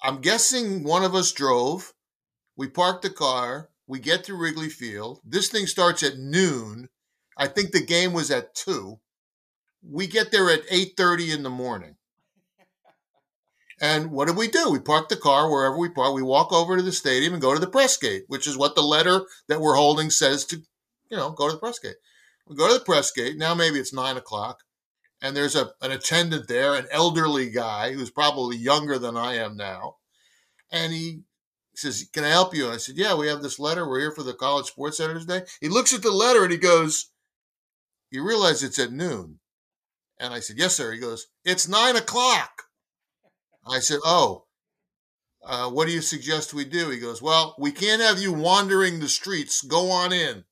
Speaker 2: I'm guessing one of us drove. We parked the car. We get to Wrigley Field. This thing starts at noon. I think the game was at two. We get there at eight thirty in the morning. And what did we do? We park the car wherever we park. We walk over to the stadium and go to the press gate, which is what the letter that we're holding says to, you know, go to the press gate. We go to the press gate. Now maybe it's nine o'clock, and there's a an attendant there, an elderly guy who's probably younger than I am now, and he says, "Can I help you?" And I said, "Yeah, we have this letter. We're here for the College Sports Editors Day." He looks at the letter and he goes, "You realize it's at noon?" And I said, "Yes, sir." He goes, "It's nine o'clock." I said, "Oh, uh, what do you suggest we do?" He goes, "Well, we can't have you wandering the streets. Go on in."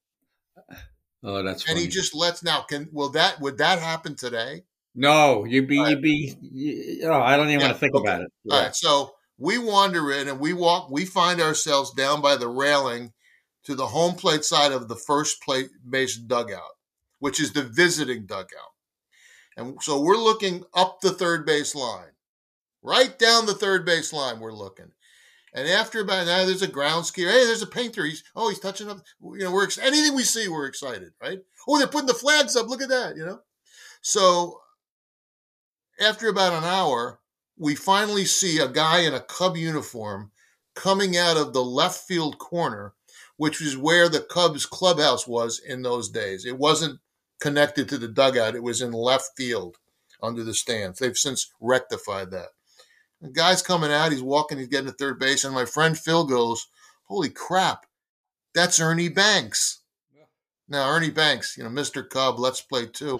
Speaker 3: Oh, that's
Speaker 2: and
Speaker 3: funny.
Speaker 2: he just lets now. Can will that would that happen today?
Speaker 3: no, you'd be,
Speaker 2: right.
Speaker 3: you'd be. You, oh, I don't even
Speaker 2: Yeah,
Speaker 3: want to think
Speaker 2: okay.
Speaker 3: about it.
Speaker 2: All right, so we wander in and we walk. We find ourselves down by the railing to the home plate side of the first plate base dugout, which is the visiting dugout. And so we're looking up the third base line, right down the third base line. We're looking, and after about now, there's a ground skier. Hey, there's a painter. He's oh, he's touching up. You know, we're ex- anything we see, we're excited, right? Oh, they're putting the flags up. Look at that, you know. So after about an hour, we finally see a guy in a Cub uniform coming out of the left field corner, which is where the Cubs clubhouse was in those days. It wasn't connected to the dugout, it was in left field under the stands. They've since rectified that. The guy's coming out, he's walking, he's getting to third base, and my friend Phil goes, Holy crap, that's Ernie Banks. Now, Ernie Banks, you know, Mr. Cub, let's play two.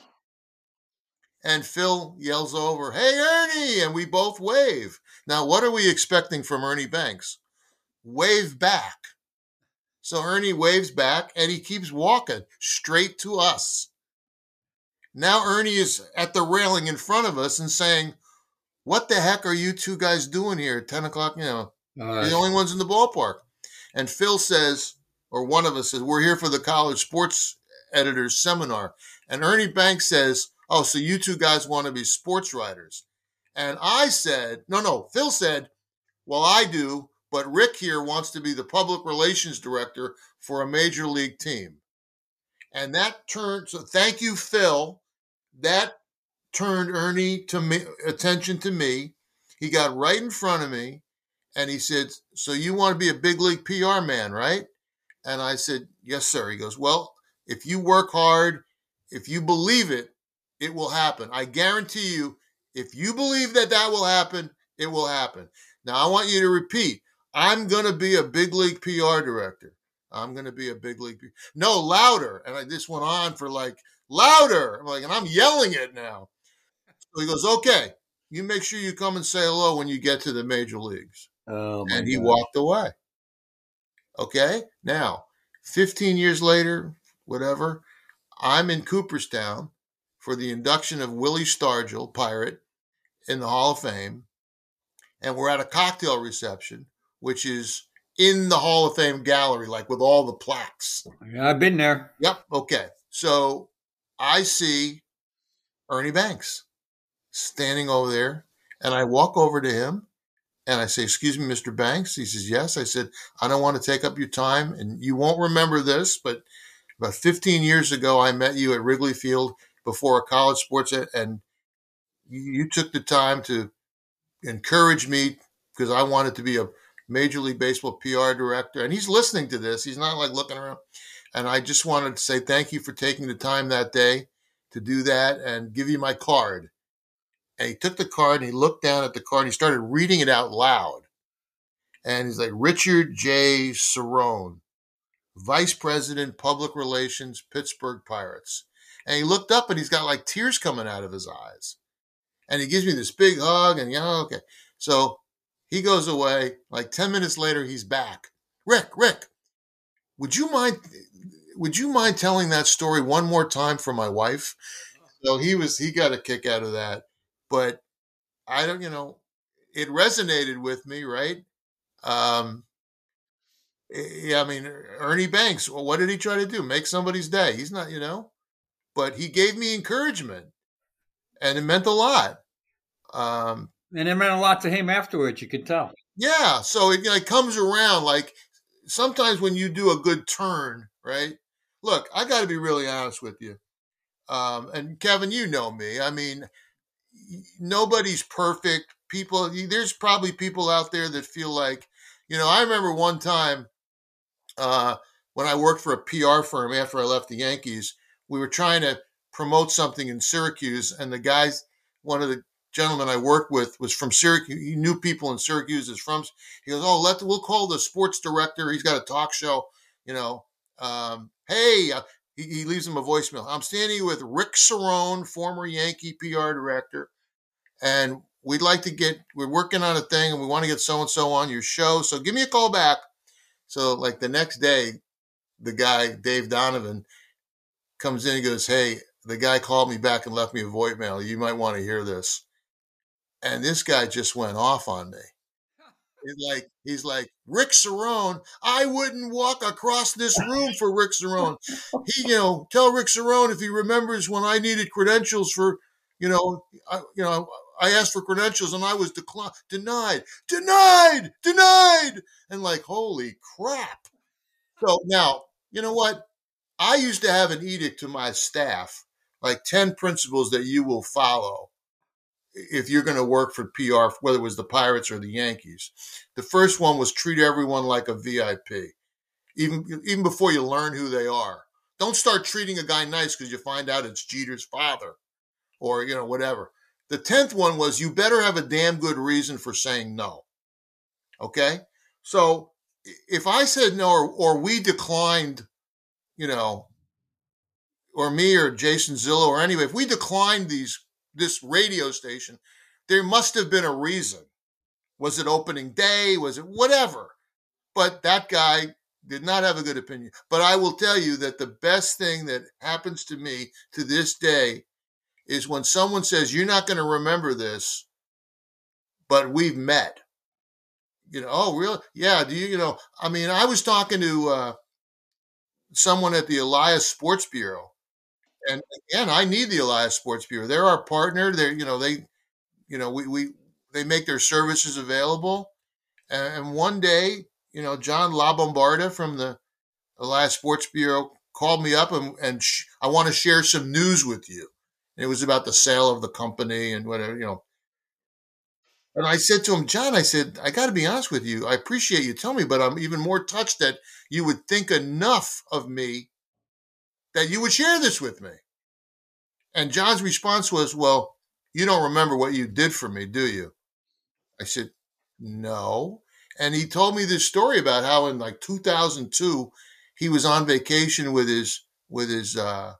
Speaker 2: And Phil yells over, Hey, Ernie! And we both wave. Now, what are we expecting from Ernie Banks? Wave back. So Ernie waves back and he keeps walking straight to us. Now Ernie is at the railing in front of us and saying, What the heck are you two guys doing here at 10 o'clock? You know, you're the only ones in the ballpark. And Phil says, or one of us says, we're here for the college sports editors seminar. And Ernie Banks says, oh, so you two guys want to be sports writers. And I said, no, no, Phil said, well, I do, but Rick here wants to be the public relations director for a major league team. And that turned, so thank you, Phil. That turned Ernie to me, attention to me. He got right in front of me and he said, So you want to be a big league PR man, right? And I said, Yes, sir. He goes, Well, if you work hard, if you believe it, it will happen. I guarantee you, if you believe that that will happen, it will happen. Now, I want you to repeat I'm going to be a big league PR director. I'm going to be a big league. No, louder. And I, this went on for like, louder. I'm like, and I'm yelling it now. So he goes, Okay, you make sure you come and say hello when you get to the major leagues
Speaker 3: Oh,
Speaker 2: and he
Speaker 3: God.
Speaker 2: walked away. Okay, now, 15 years later, whatever, I'm in Cooperstown for the induction of Willie Stargell, pirate, in the Hall of Fame, and we're at a cocktail reception, which is in the Hall of Fame gallery, like with all the plaques.
Speaker 3: Oh, yeah, I've been there.
Speaker 2: Yep. Okay. So I see Ernie Banks standing over there, and I walk over to him and I say, Excuse me, Mr. Banks. He says, Yes. I said, I don't want to take up your time, and you won't remember this, but about 15 years ago, I met you at Wrigley Field before a college sports, and you took the time to encourage me because I wanted to be a Major League Baseball PR director. And he's listening to this. He's not like looking around. And I just wanted to say thank you for taking the time that day to do that and give you my card. And he took the card and he looked down at the card and he started reading it out loud. And he's like, Richard J. Cerrone, Vice President, Public Relations, Pittsburgh Pirates. And he looked up and he's got like tears coming out of his eyes. And he gives me this big hug and, yeah, okay. So he goes away. Like 10 minutes later, he's back. Rick, Rick, would you mind would you mind telling that story one more time for my wife? So he was he got a kick out of that. But I don't, you know, it resonated with me, right? Um, yeah, I mean, Ernie Banks, well, what did he try to do? Make somebody's day. He's not, you know, but he gave me encouragement and it meant a lot. Um,
Speaker 3: and it meant a lot to him afterwards, you could tell.
Speaker 2: Yeah. So it, you know, it comes around like sometimes when you do a good turn, right? Look, I got to be really honest with you. Um, and Kevin, you know me. I mean, nobody's perfect. People, there's probably people out there that feel like, you know, I remember one time uh, when I worked for a PR firm after I left the Yankees, we were trying to promote something in Syracuse, and the guys, one of the gentlemen I worked with was from Syracuse. He knew people in Syracuse. Is from. He goes, "Oh, let we'll call the sports director. He's got a talk show. You know, um, hey." Uh, he, he, leaves him a voicemail. I'm standing with Rick Cerrone, former Yankee PR director, and we'd like to get. We're working on a thing, and we want to get so and so on your show. So give me a call back. So like the next day, the guy Dave Donovan comes in and goes, "Hey, the guy called me back and left me a voicemail. You might want to hear this." And this guy just went off on me. He's like, he's like, Rick Cerrone, I wouldn't walk across this room for Rick Cerrone. He, you know, tell Rick Cerrone if he remembers when I needed credentials for, you know, I, you know, I asked for credentials and I was declined, denied, denied, denied. And like, holy crap. So now, you know what? I used to have an edict to my staff, like 10 principles that you will follow if you're going to work for PR, whether it was the Pirates or the Yankees. The first one was treat everyone like a VIP, even even before you learn who they are. Don't start treating a guy nice because you find out it's Jeter's father, or you know whatever. The tenth one was you better have a damn good reason for saying no. Okay, so if I said no or, or we declined, you know, or me or Jason Zillo or anyway, if we declined these this radio station, there must have been a reason. Was it opening day? Was it whatever? But that guy did not have a good opinion. But I will tell you that the best thing that happens to me to this day is when someone says, You're not going to remember this, but we've met. You know, oh, really? Yeah. Do you, you know, I mean, I was talking to uh, someone at the Elias Sports Bureau, and again, I need the Elias Sports Bureau. They're our partner. They're you know they, you know we we they make their services available. And, one day, you know, John LaBombarda from the Elias Sports Bureau called me up and and sh- I want to share some news with you. It was about the sale of the company and whatever you know. And I said to him, John, I said, I got to be honest with you. I appreciate you telling me, but I'm even more touched that you would think enough of me that you would share this with me. And John's response was, Well, you don't remember what you did for me, do you? I said, No. And he told me this story about how in like 2002, he was on vacation with his, with his, uh,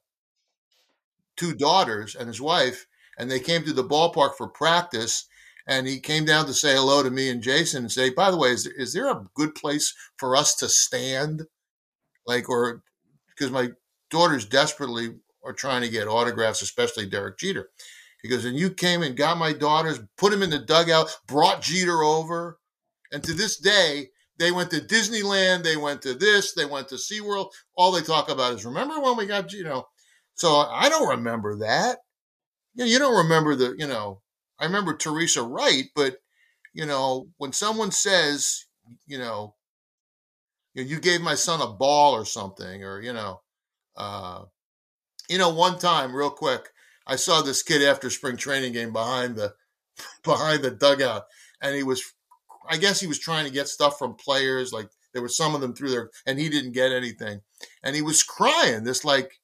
Speaker 2: two daughters and his wife, and they came to the ballpark for practice. And he came down to say hello to me and Jason and say, by the way, is there, is there a good place for us to stand? Like, or because my daughters desperately are trying to get autographs, especially Derek Jeter. He goes, and you came and got my daughters, put them in the dugout, brought Jeter over. And to this day, they went to Disneyland, they went to this, they went to SeaWorld. All they talk about is, remember when we got, you know, so I don't remember that. You, know, you don't remember the, you know, I remember Teresa Wright, but, you know, when someone says, you know, you gave my son a ball or something, or, you know, uh, you know, one time, real quick, I saw this kid after spring training game behind the behind the dugout, and he was, I guess he was trying to get stuff from players. Like there were some of them through there, and he didn't get anything, and he was crying. This like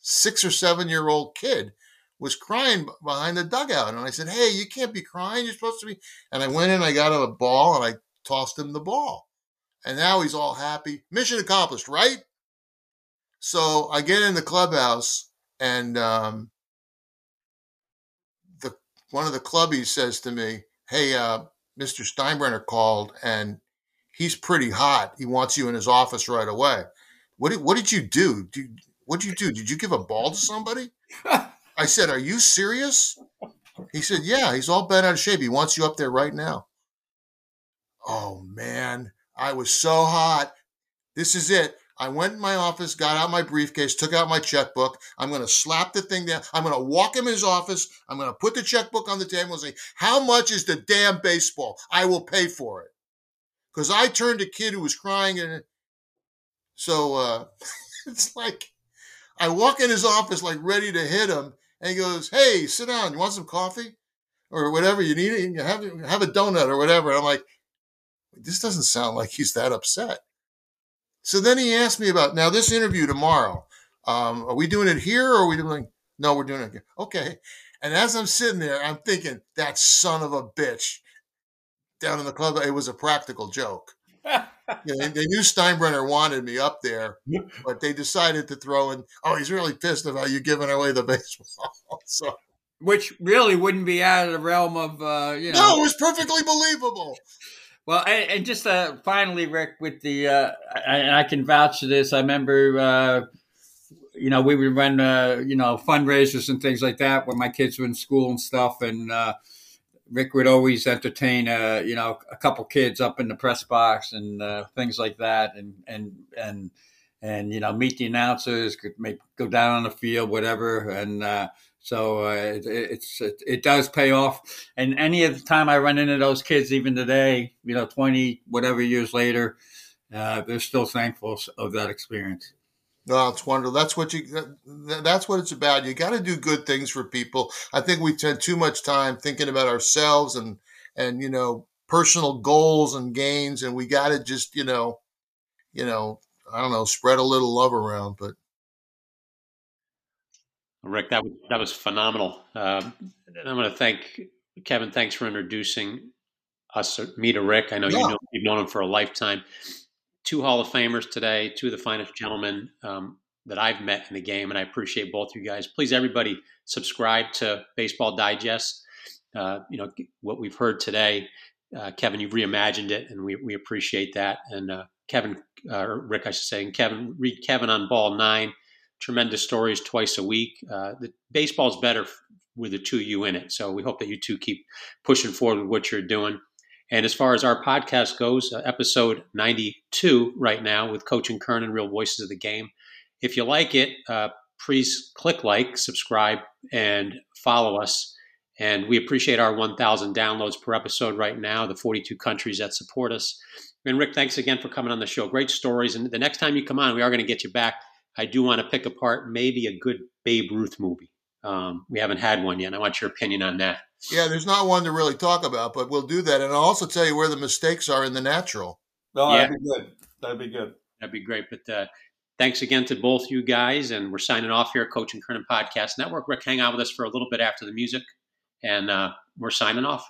Speaker 2: six or seven year old kid was crying behind the dugout, and I said, "Hey, you can't be crying. You're supposed to be." And I went in, I got him a ball, and I tossed him the ball, and now he's all happy. Mission accomplished, right? So I get in the clubhouse, and um, the one of the clubbies says to me, "Hey, uh, Mr. Steinbrenner called, and he's pretty hot. He wants you in his office right away." What did, what did you do? Did, what did you do? Did you give a ball to somebody? I said, Are you serious? He said, Yeah, he's all bent out of shape. He wants you up there right now. Oh, man. I was so hot. This is it. I went in my office, got out my briefcase, took out my checkbook. I'm going to slap the thing down. I'm going to walk him in his office. I'm going to put the checkbook on the table and say, How much is the damn baseball? I will pay for it. Because I turned a kid who was crying. And so uh, it's like I walk in his office, like ready to hit him. And he goes, Hey, sit down. You want some coffee? Or whatever you need. Have, have a donut or whatever. I'm like, This doesn't sound like he's that upset. So then he asked me about now this interview tomorrow. Um, are we doing it here or are we doing? No, we're doing it here. Okay. And as I'm sitting there, I'm thinking that son of a bitch down in the club. It was a practical joke. You know, they knew Steinbrenner wanted me up there, but they decided to throw in. Oh, he's really pissed about you giving away the baseball. so,
Speaker 3: which really wouldn't be out of the realm of uh, you know.
Speaker 2: No, it was perfectly believable.
Speaker 3: Well, and, and just uh, finally, Rick, with the, uh, I, I, can vouch for this. I remember, uh, you know, we would run, uh, you know, fundraisers and things like that when my kids were in school and stuff. And uh, Rick would always entertain, uh, you know, a couple kids up in the press box and things like that. And, and, and, and, you know, meet the announcers, could make, go down on the field, whatever. And, so uh, it, it's it, it, does pay off. And any of the time I run into those kids, even today, you know, twenty whatever years later, uh, they're still thankful of that experience.
Speaker 2: No, it's wonderful. That's what you. That's what it's about. You got to do good things for people. I think we spend too much time thinking about ourselves and and you know personal goals and gains, and we got to just you know, you know, I don't know, spread a little love around. But
Speaker 1: Rick, that was that was phenomenal. Um, and I'm going to thank Kevin. Thanks for introducing us, me to Rick. I know, yeah. you know you've known him for a lifetime. Two Hall of Famers today, two of the finest gentlemen um, that I've met in the game, and I appreciate both of you guys. Please, everybody, subscribe to Baseball Digest. Uh, you know what we've heard today, uh, Kevin. You've reimagined it, and we we appreciate that. And uh, Kevin, uh, Rick, I should say, and Kevin, read Kevin on Ball Nine tremendous stories twice a week. Uh, the baseball's better with the two of you in it. So we hope that you two keep pushing forward with what you're doing. And as far as our podcast goes, uh, episode 92 right now with Coach and Kernan, Real Voices of the Game. If you like it, uh, please click like, subscribe, and follow us. And we appreciate our 1,000 downloads per episode right now, the 42 countries that support us. And Rick, thanks again for coming on the show. Great stories. And the next time you come on, we are going to get you back I do want to pick apart maybe a good Babe Ruth movie. Um, we haven't had one yet. And I want your opinion on that.
Speaker 2: Yeah, there's not one to really talk about, but we'll do that. And I'll also tell you where the mistakes are in the natural.
Speaker 3: Oh, yeah. that'd be good. That'd be good.
Speaker 1: That'd be great. But uh, thanks again to both you guys. And we're signing off here, Coach and Kernan Podcast Network. Rick, hang out with us for a little bit after the music. And uh, we're signing off.